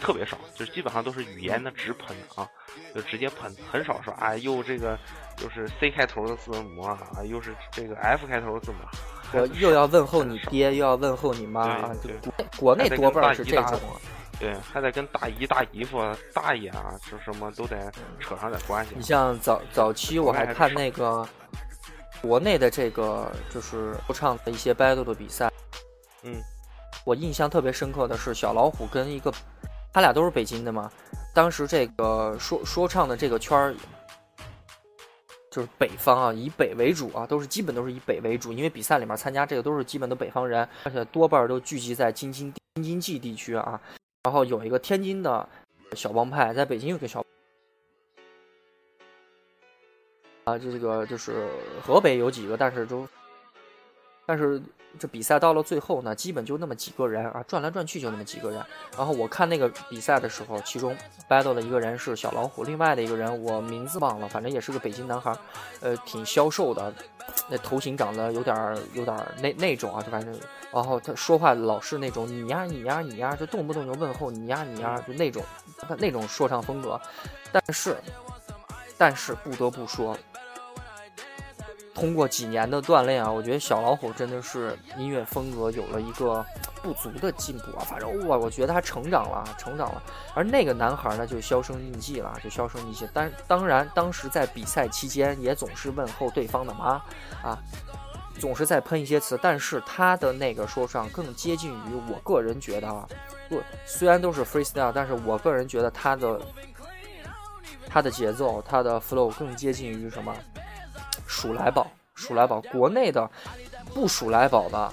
特别少，就是基本上都是语言的直喷啊，就直接喷，很少说啊又这个又是 C 开头的字母啊，又是这个 F 开头的字母，我又要问候你爹，又要问候你妈啊，就国国内多半是这种。对，还得跟大姨、大姨夫、大爷啊，就什么都得扯上点关系。你像早早期我还看那个国内的这个就是说唱的一些 battle 的比赛，嗯，我印象特别深刻的是小老虎跟一个，他俩都是北京的嘛。当时这个说说唱的这个圈儿，就是北方啊，以北为主啊，都是基本都是以北为主，因为比赛里面参加这个都是基本的北方人，而且多半都聚集在京津京津冀地区啊。然后有一个天津的小帮派，在北京有个小啊，这个就是河北有几个，但是都，但是这比赛到了最后呢，基本就那么几个人啊，转来转去就那么几个人。然后我看那个比赛的时候，其中 battle 的一个人是小老虎，另外的一个人我名字忘了，反正也是个北京男孩，呃，挺消瘦的，那头型长得有点有点那那种啊，就反正。然后他说话老是那种你呀你呀你呀，就动不动就问候你呀你呀，就那种他那种说唱风格。但是，但是不得不说，通过几年的锻炼啊，我觉得小老虎真的是音乐风格有了一个不足的进步啊。反正我我觉得他成长了，成长了。而那个男孩呢，就销声匿迹了，就销声匿迹。但当然，当时在比赛期间也总是问候对方的妈啊。总是在喷一些词，但是他的那个说唱更接近于我个人觉得啊，不，虽然都是 freestyle，但是我个人觉得他的他的节奏，他的 flow 更接近于什么？数来宝，数来宝，国内的不数来宝的，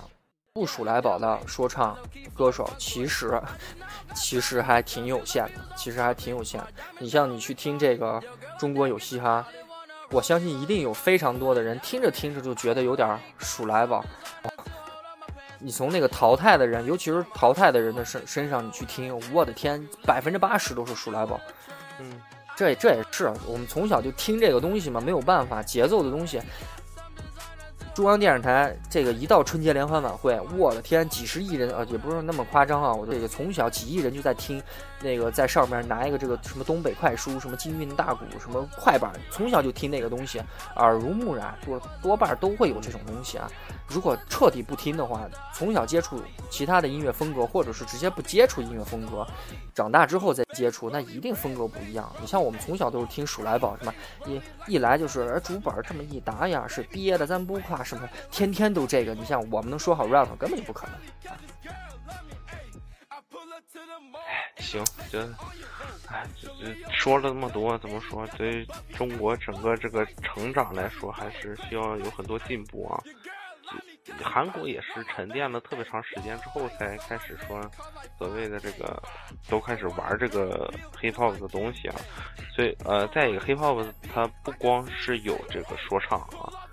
不数来宝的说唱歌手，其实 其实还挺有限的，其实还挺有限。你像你去听这个中国有嘻哈。我相信一定有非常多的人听着听着就觉得有点数来宝。你从那个淘汰的人，尤其是淘汰的人的身身上，你去听，我的天，百分之八十都是数来宝。嗯，这这也是我们从小就听这个东西嘛，没有办法，节奏的东西。中央电视台这个一到春节联欢晚会，我的天，几十亿人啊，也不是那么夸张啊，我这个从小几亿人就在听，那个在上面拿一个这个什么东北快书，什么京韵大鼓，什么快板，从小就听那个东西，耳濡目染，多多半都会有这种东西啊。如果彻底不听的话，从小接触其他的音乐风格，或者是直接不接触音乐风格，长大之后再接触，那一定风格不一样。你像我们从小都是听鼠来宝，什么一一来就是主板这么一打呀，是憋的，咱不夸什么，天天都这个。你像我们能说好 rap，根本就不可能。行，这，哎，这这说了那么多，怎么说？对中国整个这个成长来说，还是需要有很多进步啊。韩国也是沉淀了特别长时间之后，才开始说所谓的这个都开始玩这个 hip hop 的东西啊。所以呃，再一个 hip hop 它不光是有这个说唱啊，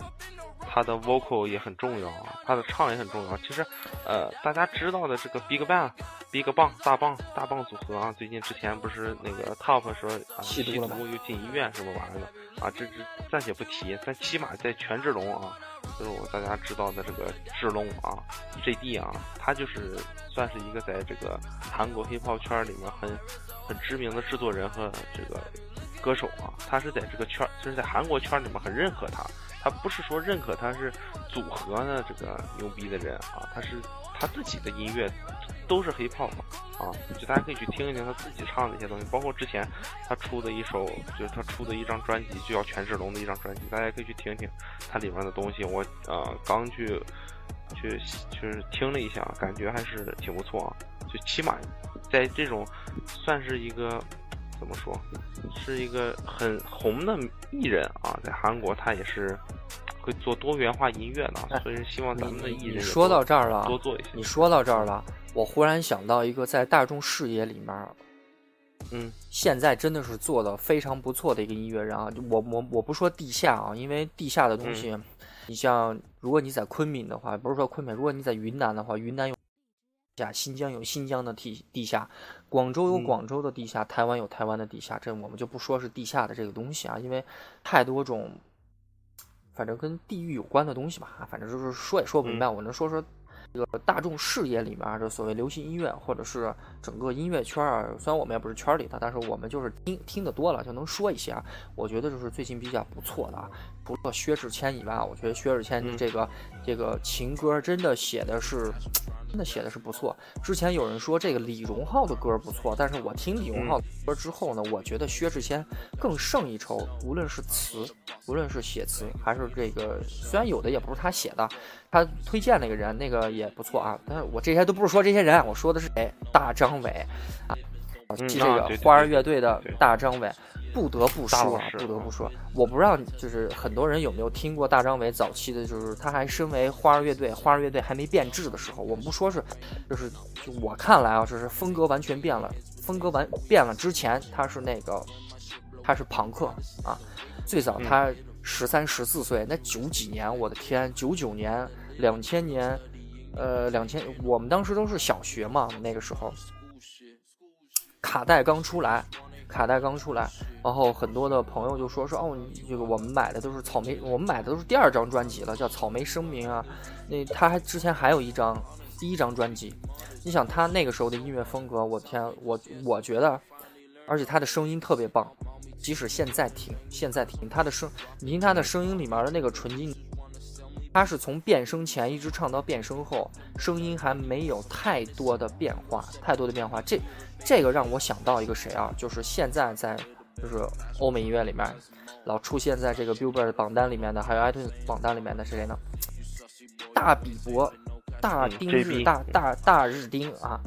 它的 vocal 也很重要啊，它的唱也很重要。其实呃，大家知道的这个 Big Bang、Big Bang 大棒大棒组合啊，最近之前不是那个 Top 说啊吸毒又进医院什么玩意儿的啊，这这暂且不提，但起码在权志龙啊。就是我大家知道的这个志龙啊，J.D 啊，他就是算是一个在这个韩国 hiphop 圈里面很很知名的制作人和这个歌手啊，他是在这个圈，就是在韩国圈里面很认可他，他不是说认可他是组合的这个牛逼的人啊，他是他自己的音乐。都是黑炮嘛，啊，就大家可以去听一听他自己唱的一些东西，包括之前他出的一首，就是他出的一张专辑，就叫权志龙的一张专辑，大家可以去听听他里面的东西。我呃刚去去就是听了一下，感觉还是挺不错啊。就起码在这种算是一个怎么说，是一个很红的艺人啊，在韩国他也是。会做多元化音乐的，所以希望咱们的艺人说到这儿了，多做一些。你说到这儿了，我忽然想到一个在大众视野里面，嗯，现在真的是做的非常不错的一个音乐人啊。我我我不说地下啊，因为地下的东西，你像如果你在昆明的话，不是说昆明，如果你在云南的话，云南有下，新疆有新疆的地地下，广州有广州的地下，台湾有台湾的地下，这我们就不说是地下的这个东西啊，因为太多种。反正跟地域有关的东西吧，反正就是说也说不明白。我能说说这个大众视野里面的所谓流行音乐，或者是整个音乐圈儿。虽然我们也不是圈里的，但是我们就是听听得多了，就能说一些啊。我觉得就是最近比较不错的啊，除了薛之谦以外，我觉得薛之谦这个这个情歌真的写的是。真的写的是不错。之前有人说这个李荣浩的歌不错，但是我听李荣浩的歌之后呢，我觉得薛之谦更胜一筹。无论是词，无论是写词，还是这个，虽然有的也不是他写的，他推荐那个人那个也不错啊。但是我这些都不是说这些人，我说的是谁？大张伟啊，这个花儿乐队的大张伟。不得不说，啊，不得不说，我不知道，就是很多人有没有听过大张伟早期的，就是他还身为花儿乐队，花儿乐队还没变质的时候，我们不说是，就是我看来啊，就是风格完全变了，风格完变了之前他是那个，他是朋克啊，最早他十三十四岁，那九几年，我的天，九九年，两千年，呃，两千，我们当时都是小学嘛，那个时候，卡带刚出来。卡带刚出来，然后很多的朋友就说说哦，这个我们买的都是草莓，我们买的都是第二张专辑了，叫《草莓声明》啊。那他还之前还有一张第一张专辑，你想他那个时候的音乐风格，我天，我我觉得，而且他的声音特别棒，即使现在听，现在听他的声，你听他的声音里面的那个纯净。他是从变声前一直唱到变声后，声音还没有太多的变化，太多的变化。这，这个让我想到一个谁啊？就是现在在，就是欧美音乐里面，老出现在这个 Billboard 榜单里面的，还有 iTunes 榜单里面的是谁呢？大比伯，大丁日，大大大日丁啊。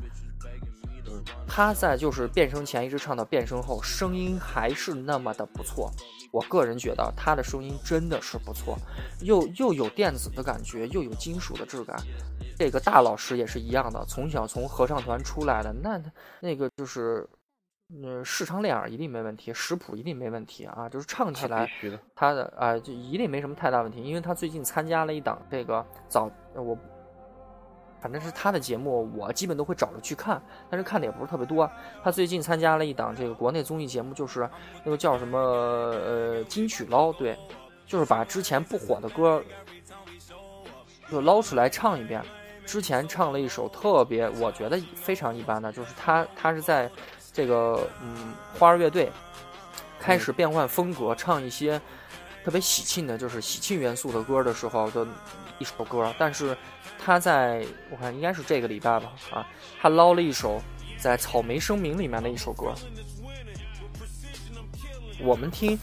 他在就是变声前一直唱到变声后，声音还是那么的不错。我个人觉得他的声音真的是不错，又又有电子的感觉，又有金属的质感。这个大老师也是一样的，从小从合唱团出来的，那那个就是，呃，视唱练耳一定没问题，识谱一定没问题啊，就是唱起来他的啊就一定没什么太大问题，因为他最近参加了一档这个早我。反正是他的节目，我基本都会找着去看，但是看的也不是特别多。他最近参加了一档这个国内综艺节目，就是那个叫什么呃金曲捞，对，就是把之前不火的歌就捞出来唱一遍。之前唱了一首特别，我觉得非常一般的，就是他他是在这个嗯花儿乐队开始变换风格，唱一些特别喜庆的，就是喜庆元素的歌的时候的一首歌。但是他在我看应该是这个礼拜吧啊，他捞了一首在《草莓声明》里面的一首歌。我们听，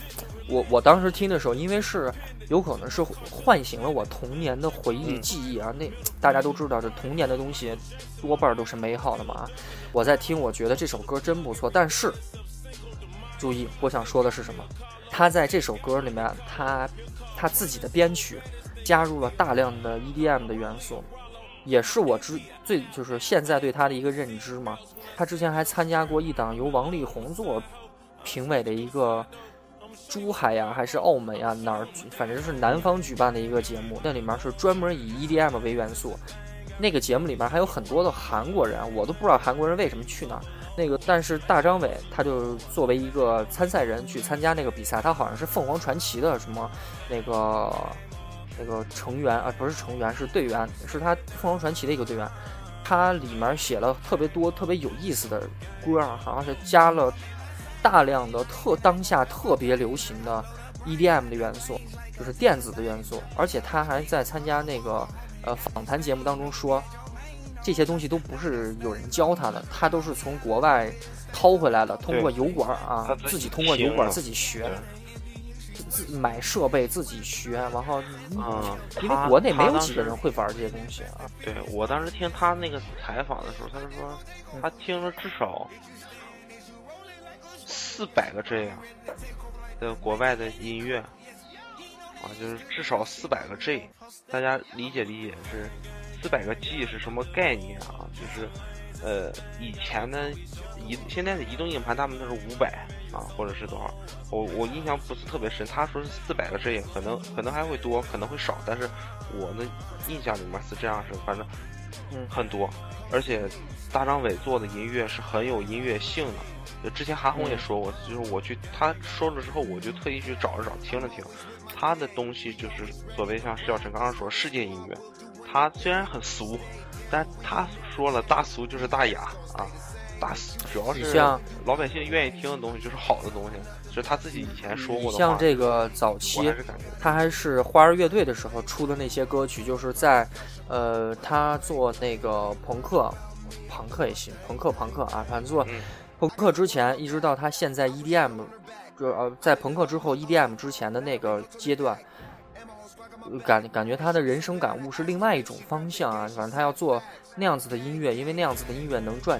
我我当时听的时候，因为是有可能是唤醒了我童年的回忆记忆啊。那大家都知道，这童年的东西多半都是美好的嘛。我在听，我觉得这首歌真不错。但是，注意，我想说的是什么？他在这首歌里面，他他自己的编曲加入了大量的 EDM 的元素，也是我之最就是现在对他的一个认知嘛。他之前还参加过一档由王力宏做。评委的一个珠海呀，还是澳门呀，哪儿？反正是南方举办的一个节目，那里面是专门以 EDM 为元素。那个节目里面还有很多的韩国人，我都不知道韩国人为什么去那儿。那个，但是大张伟他就作为一个参赛人去参加那个比赛，他好像是凤凰传奇的什么那个那个成员啊，不是成员，是队员，是他凤凰传奇的一个队员。他里面写了特别多特别有意思的歌啊，好像是加了。大量的特当下特别流行的 EDM 的元素，就是电子的元素，而且他还在参加那个呃访谈节目当中说，这些东西都不是有人教他的，他都是从国外掏回来的，通过油管啊，自己通过油管自己学，自买设备自己学，然后嗯，因为国内没有几个人会玩这些东西啊。对我当时听他那个采访的时候，他就说他听了至少。四百个这样的国外的音乐啊，就是至少四百个 G，大家理解理解是四百个 G 是什么概念啊？就是呃以前呢移现在的移动硬盘，他们都是五百啊，或者是多少？我我印象不是特别深，他说是四百个 G，可能可能还会多，可能会少，但是我的印象里面是这样，式反正嗯很多，而且大张伟做的音乐是很有音乐性的。之前韩红也说过，就是我去他说了之后，我就特意去找了找，听了听，他的东西就是所谓像石小晨刚刚说世界音乐，他虽然很俗，但他说了大俗就是大雅啊，大俗主要是老百姓愿意听的东西就是好的东西，就是他自己以前说过的。像这个早期，他还是花儿乐队的时候出的那些歌曲，就是在呃他做那个朋克，朋克也行，朋克朋克啊，反正做。朋克之前，一直到他现在 EDM，就呃，在朋克之后 EDM 之前的那个阶段，感感觉他的人生感悟是另外一种方向啊。反正他要做那样子的音乐，因为那样子的音乐能赚，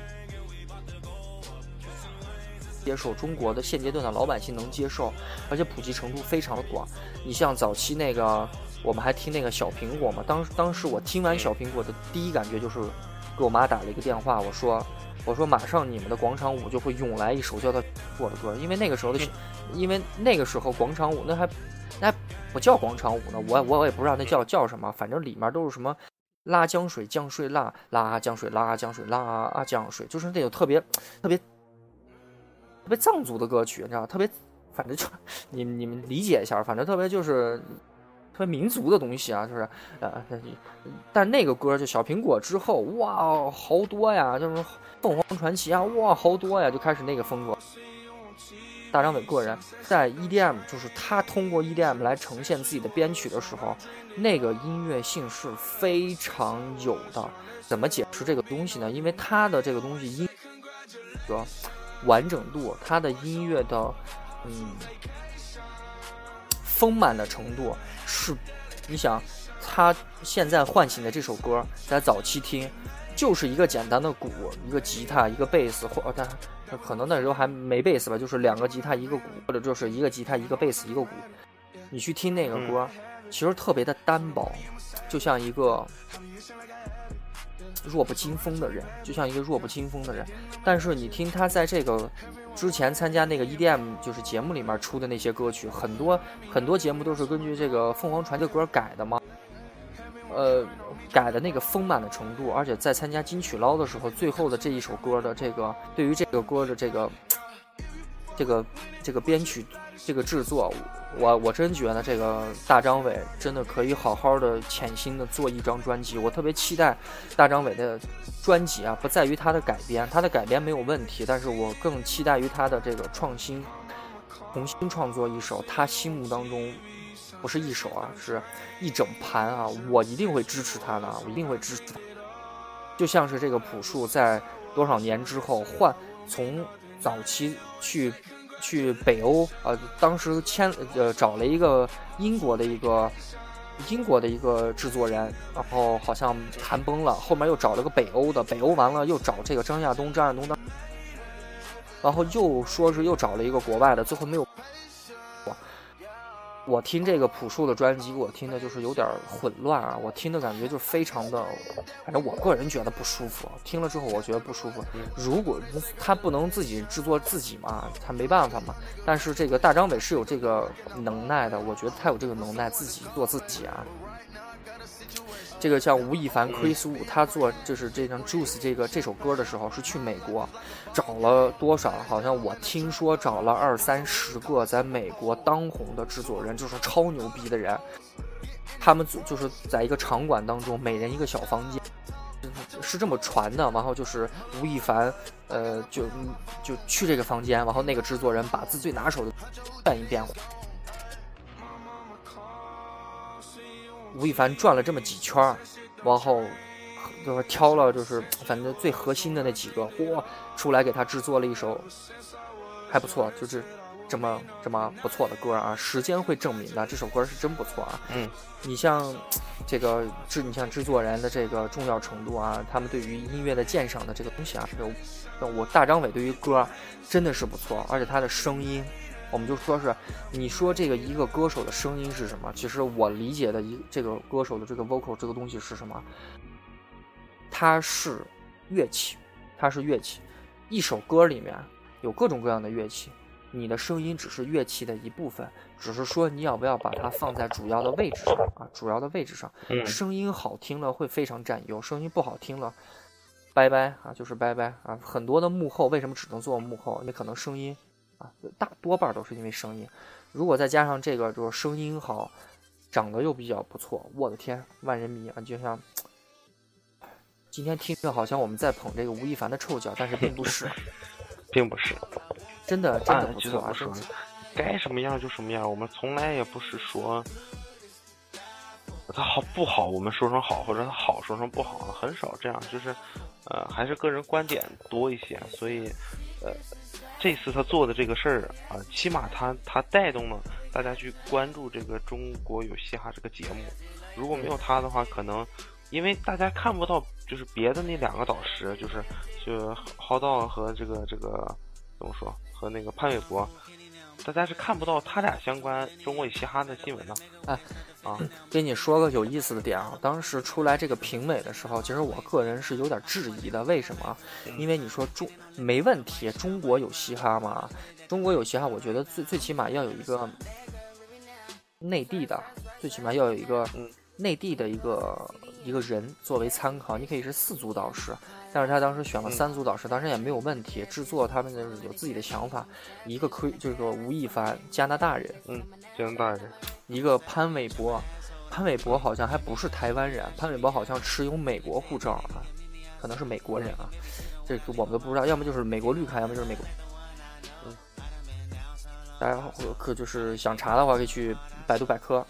接受中国的现阶段的老百姓能接受，而且普及程度非常的广。你像早期那个，我们还听那个小苹果嘛，当当时我听完小苹果的第一感觉就是，给我妈打了一个电话，我说。我说，马上你们的广场舞就会涌来一首叫做《我的歌》，因为那个时候的，因为那个时候广场舞那还那不叫广场舞呢，我我也不知道那叫叫什么，反正里面都是什么拉江水降水拉拉江水拉江水拉江水，就是那种特别特别特别藏族的歌曲，你知道特别反正就你你们理解一下，反正特别就是。特别民族的东西啊，就是，呃，但那个歌就小苹果之后，哇，好多呀，就是凤凰传奇啊，哇，好多呀，就开始那个风格。大张伟个人在 EDM，就是他通过 EDM 来呈现自己的编曲的时候，那个音乐性是非常有的。怎么解释这个东西呢？因为他的这个东西音的完整度，他的音乐的，嗯。丰满的程度是，你想，他现在唤醒的这首歌，在早期听，就是一个简单的鼓，一个吉他，一个贝斯，或但可能那时候还没贝斯吧，就是两个吉他一个鼓，或者就是一个吉他一个贝斯一个鼓。你去听那个歌，其实特别的单薄，就像一个弱不禁风的人，就像一个弱不禁风的人。但是你听他在这个。之前参加那个 EDM 就是节目里面出的那些歌曲，很多很多节目都是根据这个凤凰传奇的歌改的嘛，呃，改的那个丰满的程度，而且在参加金曲捞的时候，最后的这一首歌的这个对于这个歌的这个这个这个编曲这个制作，我我真觉得这个大张伟真的可以好好的潜心的做一张专辑。我特别期待大张伟的专辑啊，不在于他的改编，他的改编没有问题，但是我更期待于他的这个创新，重新创作一首他心目当中不是一首啊，是一整盘啊，我一定会支持他的，我一定会支持他。就像是这个朴树在多少年之后换从早期去去北欧啊，当时签呃找了一个英国的一个英国的一个制作人，然后好像谈崩了，后面又找了个北欧的，北欧完了又找这个张亚东，张亚东的，然后又说是又找了一个国外的，最后没有。我听这个朴树的专辑，我听的就是有点混乱啊，我听的感觉就非常的，反正我个人觉得不舒服。听了之后，我觉得不舒服。如果他不能自己制作自己嘛，他没办法嘛。但是这个大张伟是有这个能耐的，我觉得他有这个能耐自己做自己啊。这个像吴亦凡、Chris Wu，他做就是这张《Juice》这个这首歌的时候，是去美国找了多少？好像我听说找了二三十个在美国当红的制作人，就是超牛逼的人。他们就是在一个场馆当中，每人一个小房间，是这么传的。然后就是吴亦凡，呃，就就去这个房间，然后那个制作人把自己最拿手的 转一遍。吴亦凡转了这么几圈儿，然后就是挑了，就是反正最核心的那几个，嚯，出来给他制作了一首还不错，就是这么这么不错的歌啊。时间会证明的，这首歌是真不错啊。嗯，你像这个制，你像制作人的这个重要程度啊，他们对于音乐的鉴赏的这个东西啊，我大张伟对于歌真的是不错，而且他的声音。我们就说是，你说这个一个歌手的声音是什么？其实我理解的一这个歌手的这个 vocal 这个东西是什么？它是乐器，它是乐器。一首歌里面有各种各样的乐器，你的声音只是乐器的一部分，只是说你要不要把它放在主要的位置上啊？主要的位置上，声音好听了会非常占优，声音不好听了，拜拜啊，就是拜拜啊。很多的幕后为什么只能做幕后？你可能声音。大多半都是因为声音，如果再加上这个，就是声音好，长得又比较不错，我的天，万人迷啊！就像今天听着好像我们在捧这个吴亦凡的臭脚，但是并不是，并不是，真的真的不错啊！该什么样就什么样，我们从来也不是说他好不好，我们说成好，或者他好说成不好，很少这样，就是呃，还是个人观点多一些，所以呃。这次他做的这个事儿啊，起码他他带动了大家去关注这个中国有嘻哈这个节目。如果没有他的话，可能因为大家看不到，就是别的那两个导师，就是就是浩道和这个这个怎么说，和那个潘玮柏。大家是看不到他俩相关中国与嘻哈的新闻的。哎，啊，跟你说个有意思的点啊，当时出来这个评委的时候，其实我个人是有点质疑的。为什么？因为你说中没问题，中国有嘻哈吗？中国有嘻哈，我觉得最最起码要有一个内地的，最起码要有一个内地的一个一个人作为参考。你可以是四组导师。但是他当时选了三组导师，当时也没有问题。制作他们就是有自己的想法，一个可以就是说吴亦凡，加拿大人，嗯，加拿大人，一个潘玮柏，潘玮柏好像还不是台湾人，潘玮柏好像持有美国护照啊，可能是美国人啊，这个我们都不知道，要么就是美国绿卡，要么就是美国。嗯，大家可就是想查的话，可以去百度百科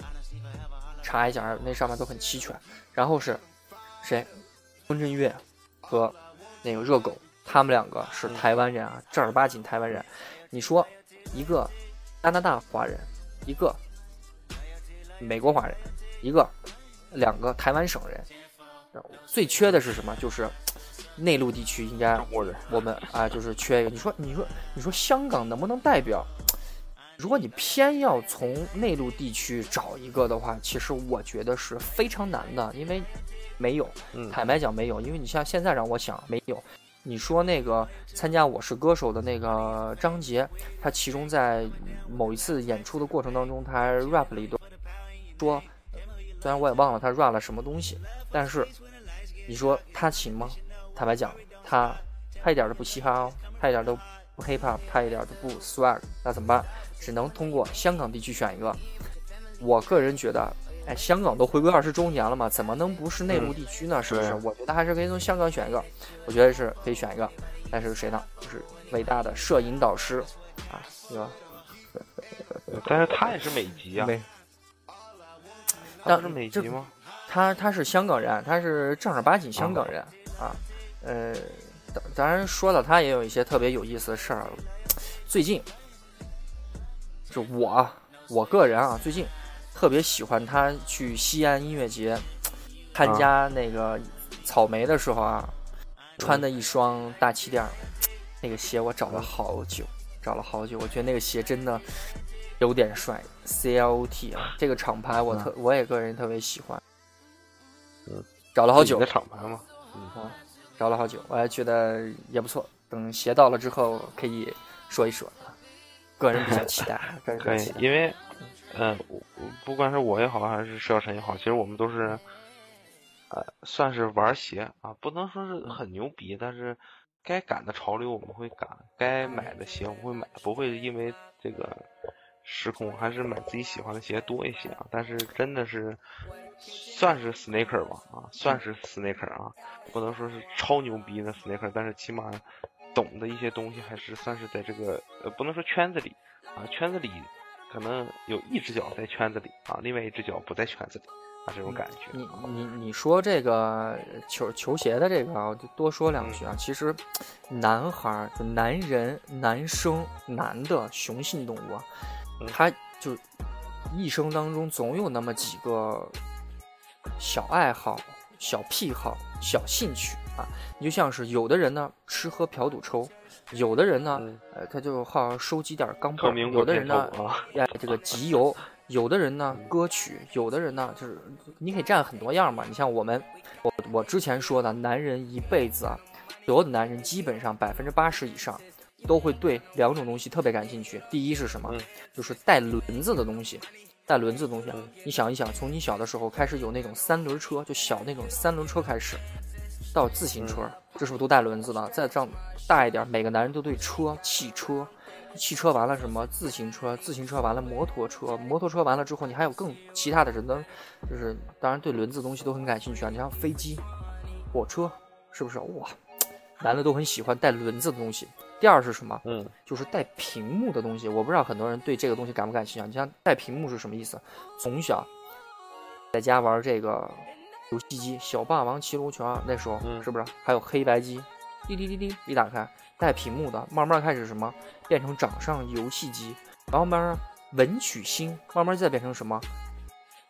查一下，那上面都很齐全。然后是谁？孙振岳。和那个热狗，他们两个是台湾人啊，正儿八经台湾人。你说一个加拿大华人，一个美国华人，一个两个台湾省人，最缺的是什么？就是内陆地区应该我们啊，就是缺一个。你说，你说，你说香港能不能代表？如果你偏要从内陆地区找一个的话，其实我觉得是非常难的，因为。没有，坦白讲没有，因为你像现在让我想没有。你说那个参加《我是歌手》的那个张杰，他其中在某一次演出的过程当中，他 rap 了一段，说，虽然我也忘了他 rap 了什么东西，但是你说他行吗？坦白讲，他他一点都不嘻哈哦，他一点都不 hip hop，他一点都不 swag，那怎么办？只能通过香港地区选一个。我个人觉得，哎，香港都回归二十周年了嘛，怎么能不是内陆地区呢？是不是？我觉得还是可以从香港选一个，我觉得是可以选一个。但是谁呢？就是伟大的摄影导师啊，对吧？但是他也是美籍啊。他是美籍吗？他他是香港人，他是正儿八经香港人啊。呃，当当然说到他也有一些特别有意思的事儿。最近，就我我个人啊，最近特别喜欢他去西安音乐节参加那个草莓的时候啊，穿的一双大气垫，那个鞋我找了好久，找了好久，我觉得那个鞋真的。有点帅，C L O T 啊，这个厂牌我特我也个人特别喜欢。嗯，找了好久。的厂牌嘛，嗯，找了好久，我还觉得也不错。等鞋到了之后可以说一说啊，个人比较期待。可以，因为嗯，不管是我也好，还是石小晨也好，其实我们都是呃，算是玩鞋啊，不能说是很牛逼，但是该赶的潮流我们会赶，该买的鞋我们会买，不会因为这个。时空还是买自己喜欢的鞋多一些啊，但是真的是算是 sneaker 吧啊，算是 sneaker 啊，不能说是超牛逼的 sneaker，但是起码懂的一些东西还是算是在这个呃不能说圈子里啊，圈子里可能有一只脚在圈子里啊，另外一只脚不在圈子里啊，这种感觉。你你你说这个球球鞋的这个啊，我就多说两句啊，其实男孩就男人男生男的雄性动物啊。他就一生当中总有那么几个小爱好、小癖好、小兴趣啊。你就像是有的人呢吃喝嫖赌抽，有的人呢，呃，他就好收集点钢镚有的人呢，哎，这个集邮；有的人呢，歌曲；有的人呢，就是你可以占很多样嘛。你像我们，我我之前说的，男人一辈子啊，所有的男人基本上百分之八十以上。都会对两种东西特别感兴趣。第一是什么？就是带轮子的东西。带轮子的东西，你想一想，从你小的时候开始有那种三轮车，就小那种三轮车开始，到自行车，这是不是都带轮子的？再这样大一点，每个男人都对车、汽车，汽车完了什么？自行车，自行车完了摩托车，摩托车完了之后，你还有更其他的人呢，就是当然对轮子东西都很感兴趣啊。你像飞机、火车，是不是？哇，男的都很喜欢带轮子的东西。第二是什么？嗯，就是带屏幕的东西。我不知道很多人对这个东西感不感兴趣。你像带屏幕是什么意思？从小在家玩这个游戏机，小霸王骑龙拳，那时候是不是还有黑白机？滴滴滴滴，一打开带屏幕的，慢慢开始什么变成掌上游戏机，然后慢慢文曲星，慢慢再变成什么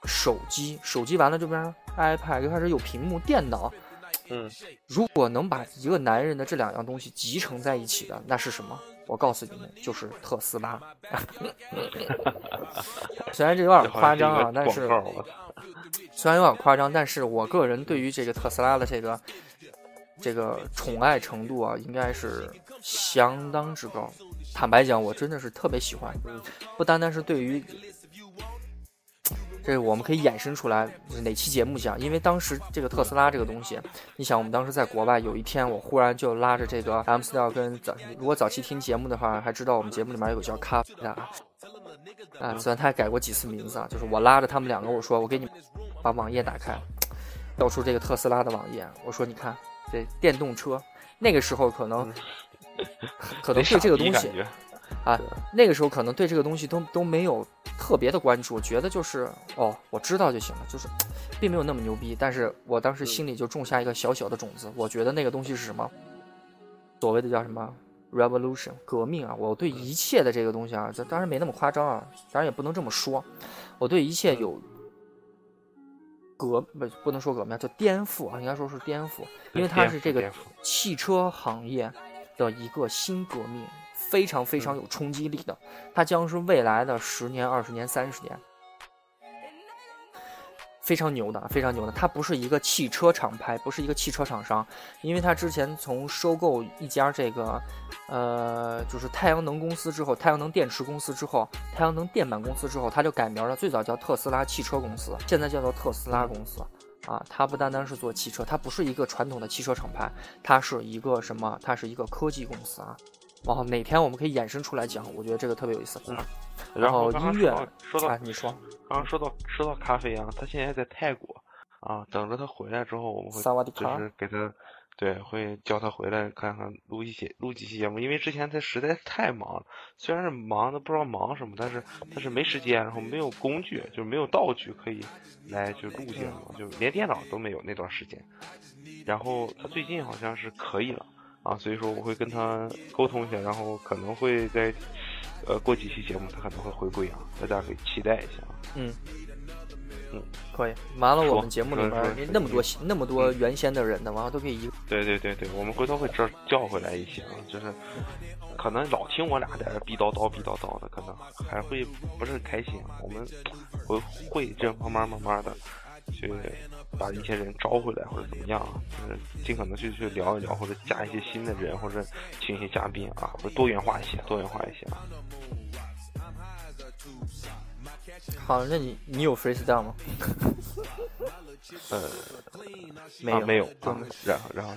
手机？手机完了就变成 iPad 又开始有屏幕，电脑。嗯，如果能把一个男人的这两样东西集成在一起的，那是什么？我告诉你们，就是特斯拉。虽然这有点夸张啊，但是虽然有点夸张，但是我个人对于这个特斯拉的这个这个宠爱程度啊，应该是相当之高。坦白讲，我真的是特别喜欢，不单单是对于。这我们可以衍生出来，就是哪期节目讲？因为当时这个特斯拉这个东西，你想，我们当时在国外，有一天我忽然就拉着这个 M 四 l 跟早，如果早期听节目的话，还知道我们节目里面有个叫咖啡的啊，啊，虽然他还改过几次名字啊，就是我拉着他们两个，我说我给你把网页打开，调出这个特斯拉的网页，我说你看这电动车，那个时候可能可能对这个东西。啊，那个时候可能对这个东西都都没有特别的关注，觉得就是哦，我知道就行了，就是并没有那么牛逼。但是我当时心里就种下一个小小的种子，我觉得那个东西是什么？所谓的叫什么 revolution 革命啊！我对一切的这个东西啊，这当然没那么夸张啊，当然也不能这么说。我对一切有革不不能说革命，叫颠覆啊，应该说是颠覆，因为它是这个汽车行业的一个新革命。非常非常有冲击力的，它将是未来的十年、二十年、三十年，非常牛的，非常牛的。它不是一个汽车厂牌，不是一个汽车厂商，因为它之前从收购一家这个，呃，就是太阳能公司之后，太阳能电池公司之后，太阳能电板公司之后，它就改名了。最早叫特斯拉汽车公司，现在叫做特斯拉公司。啊，它不单单是做汽车，它不是一个传统的汽车厂牌，它是一个什么？它是一个科技公司啊。然后哪天我们可以衍生出来讲，我觉得这个特别有意思嗯。然后音乐说到你说刚刚说到说到咖啡啊，他现在在泰国啊，等着他回来之后，我们会就是给他，对，会叫他回来看看录一些录几期节目，因为之前他实在是太忙了，虽然是忙的不知道忙什么，但是但是没时间，然后没有工具，就没有道具可以来就录节目，就连电脑都没有那段时间。然后他最近好像是可以了啊，所以说我会跟他沟通一下，然后可能会在呃过几期节目他可能会回归啊，大家可以期待一下啊。嗯嗯，可以。完了，我说们节目里面说说那么多那么多原先的人呢，完了都可以一对对对对，我们回头会这叫回来一些啊，就是可能老听我俩在这逼叨叨逼叨叨的，可能还会不是很开心。我们会会这慢慢慢慢的去把一些人招回来，或者怎么样啊，就是尽可能去去聊一聊，或者加一些新的人，或者请一些嘉宾啊，或者多元化一些，多元化一些啊。好，那你你有 freestyle 吗？呃，没有，啊没有 啊，然后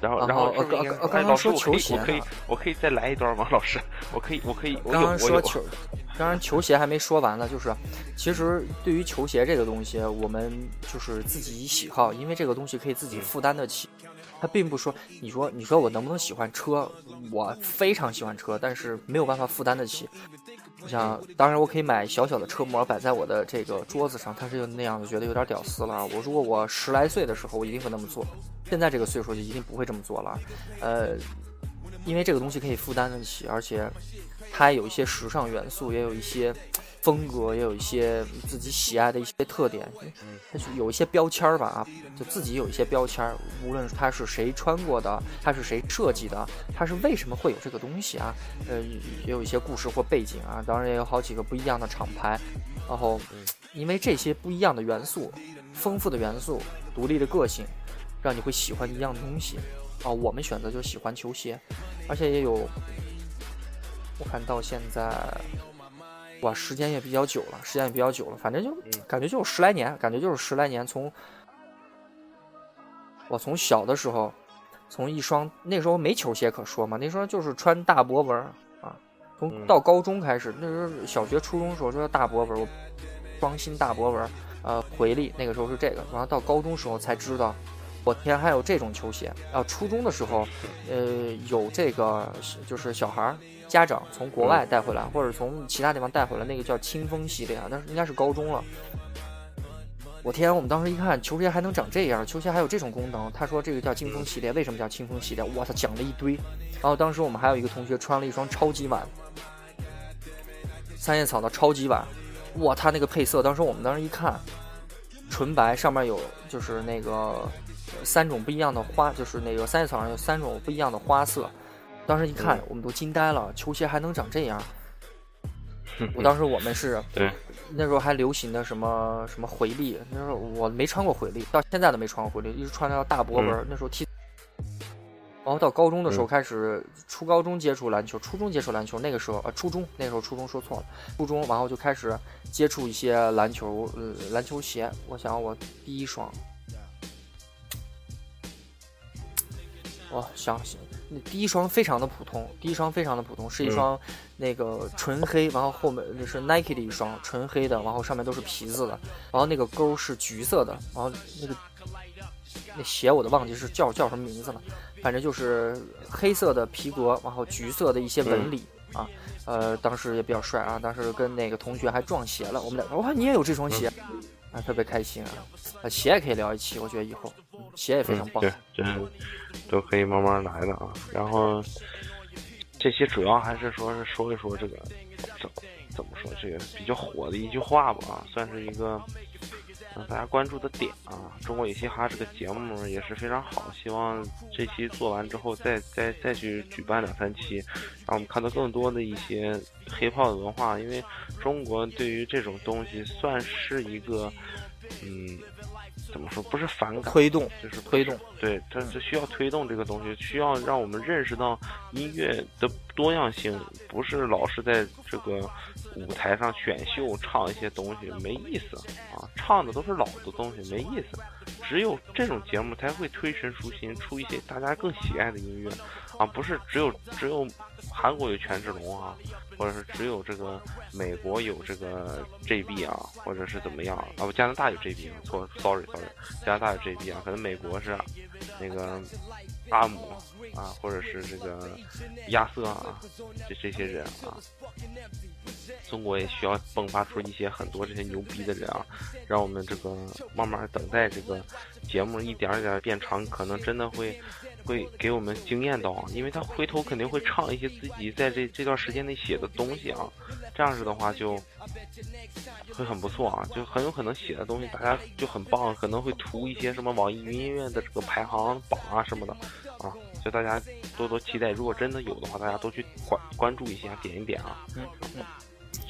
然后然后然然后后呃刚是不是应该哎刚刚说老师我可以球鞋我可以呢我可以再来一段吗？老师，我可以我可以我刚刚说球，当然球鞋还没说完呢，就是其实对于球鞋这个东西，我们就是自己喜好，因为这个东西可以自己负担得起。它并不说，你说你说我能不能喜欢车？我非常喜欢车，但是没有办法负担得起。我想，当然我可以买小小的车模摆在我的这个桌子上，但是就那样子觉得有点屌丝了。我如果我十来岁的时候，我一定会那么做。现在这个岁数就一定不会这么做了，呃，因为这个东西可以负担得起，而且它有一些时尚元素，也有一些风格，也有一些自己喜爱的一些特点，它是有一些标签儿吧啊，就自己有一些标签儿，无论它是谁穿过的，它是谁设计的，它是为什么会有这个东西啊，呃，也有一些故事或背景啊，当然也有好几个不一样的厂牌，然后因为这些不一样的元素，丰富的元素，独立的个性，让你会喜欢一样东西。啊。我们选择就喜欢球鞋，而且也有，我看到现在，哇，时间也比较久了，时间也比较久了，反正就感觉就是十来年，感觉就是十来年。从我从小的时候，从一双那时候没球鞋可说嘛，那时候就是穿大博文啊。从嗯到高中开始，那时候小学、初中时候说大博文，我双新大博文儿，呃，回力那个时候是这个，然后到高中时候才知道，我天，还有这种球鞋。啊，初中的时候，呃，有这个就是小孩儿家长从国外带回来，或者从其他地方带回来，那个叫清风系列啊，那是应该是高中了。我天！我们当时一看，球鞋还能长这样，球鞋还有这种功能。他说这个叫清风系列，为什么叫清风系列？我操，讲了一堆。然后当时我们还有一个同学穿了一双超级碗，三叶草的超级碗，哇，他那个配色，当时我们当时一看，纯白，上面有就是那个三种不一样的花，就是那个三叶草上有三种不一样的花色。当时一看，嗯我们都惊呆了，球鞋还能长这样。我当时我们是 对，那时候还流行的什么什么回力，那时候我没穿过回力，到现在都没穿过回力，一直穿到大博文。那时候踢，然后到高中的时候嗯开始，初高中接触篮球，初中接触篮球，那个时候呃初中那时候初中说错了，初中然后就开始接触一些篮球呃篮球鞋。我想我第一双，我想想，那第一双非常的普通，第一双非常的普通，是一嗯。双那个纯黑，然后后面那是 Nike 的一双纯黑的，然后上面都是皮子的，然后那个勾是橘色的，然后那个那鞋我都忘记是叫叫什么名字了，反正就是黑色的皮革，然后橘色的一些纹理、啊，呃，当时也比较帅啊，当时跟那个同学还撞鞋了，我们俩哇，你也有这双鞋，啊，特别开心啊，啊，鞋也可以聊一期，我觉得以后、嗯、鞋也非常棒，对，这都可以慢慢来的啊。然后这期主要还是说是说一说这个怎怎么说这个比较火的一句话吧啊，算是一个让大家关注的点啊。中国有嘻哈这个节目也是非常好，希望这期做完之后再再再去举办两三期，让我们看到更多的一些黑炮的文化，因为中国对于这种东西算是一个嗯。怎么说？不是反感，推动就是推动，对，它这需要推动这个东西，需要让我们认识到音乐的多样性，不是老是在这个舞台上选秀唱一些东西没意思啊，唱的都是老的东西没意思。只有这种节目才会推陈出新，出一些大家更喜爱的音乐，啊，不是只有只有韩国有权志龙啊，或者是只有这个美国有这个 JB 啊，或者是怎么样啊？不，加拿大有 JB 啊，错，sorry sorry，加拿大有 JB 啊，可能美国是那个阿姆啊，或者是这个亚瑟啊，这这些人啊。中国也需要迸发出一些很多这些牛逼的人啊，让我们这个慢慢等待这个节目一点一点变长，可能真的会会给我们惊艳到，因为他回头肯定会唱一些自己在这这段时间内写的东西啊，这样子的话就会很不错啊，就很有可能写的东西大家就很棒，可能会图一些什么网易云音乐的这个排行榜啊什么的啊，就大家多多期待，如果真的有的话，大家都去关关注一下，点一点啊。嗯嗯。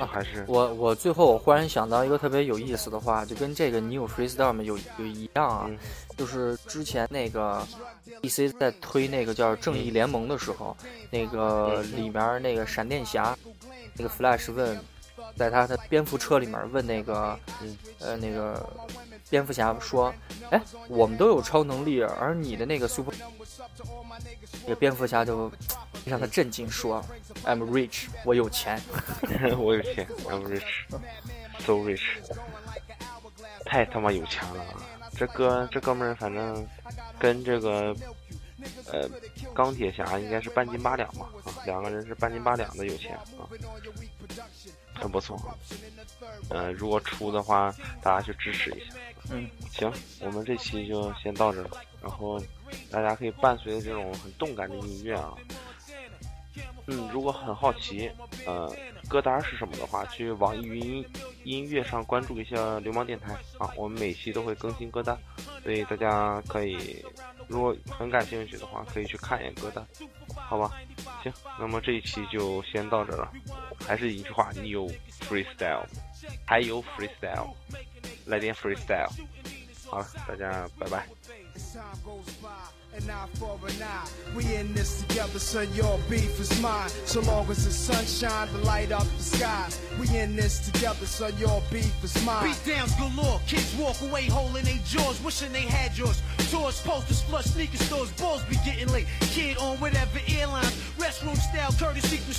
那还是我我最后我忽然想到一个特别有意思的话，就跟这个你有 freestyle 有有一样啊，就是之前那个 DC 在推那个叫正义联盟的时候，那个里面那个闪电侠，那个 Flash 问，在他的蝙蝠车里面问那个呃那个蝙蝠侠说，哎，我们都有超能力，而你的那个 super，那个蝙蝠侠就。让他震惊说：“I'm rich，我有钱，我有钱，I'm rich，so rich，太他妈有钱了！这哥这哥们儿反正跟这个呃钢铁侠应该是半斤八两吧啊，两个人是半斤八两的有钱啊，很不错。嗯，如果出的话，大家去支持一下。嗯，行，我们这期就先到这儿，然后大家可以伴随着这种很动感的音乐啊。”嗯，如果很好奇，呃，歌单是什么的话，去网易云音乐上关注一下流氓电台啊，我们每期都会更新歌单，所以大家可以，如果很感兴趣的话，可以去看一眼歌单，好吧？行，那么这一期就先到这了，还是一句话，你有 freestyle，还有 freestyle，来点 freestyle，好了，大家拜拜。An eye for an eye. We in this together, son. Your beef is mine. So long as the sun shine to light up the sky. We in this together, son. Your beef is mine. Beat downs galore. Kids walk away holding their jaws, wishing they had yours. Tours, posters, flush sneaker stores. Balls be getting late. Kid on whatever airlines. Restroom style, courtesy from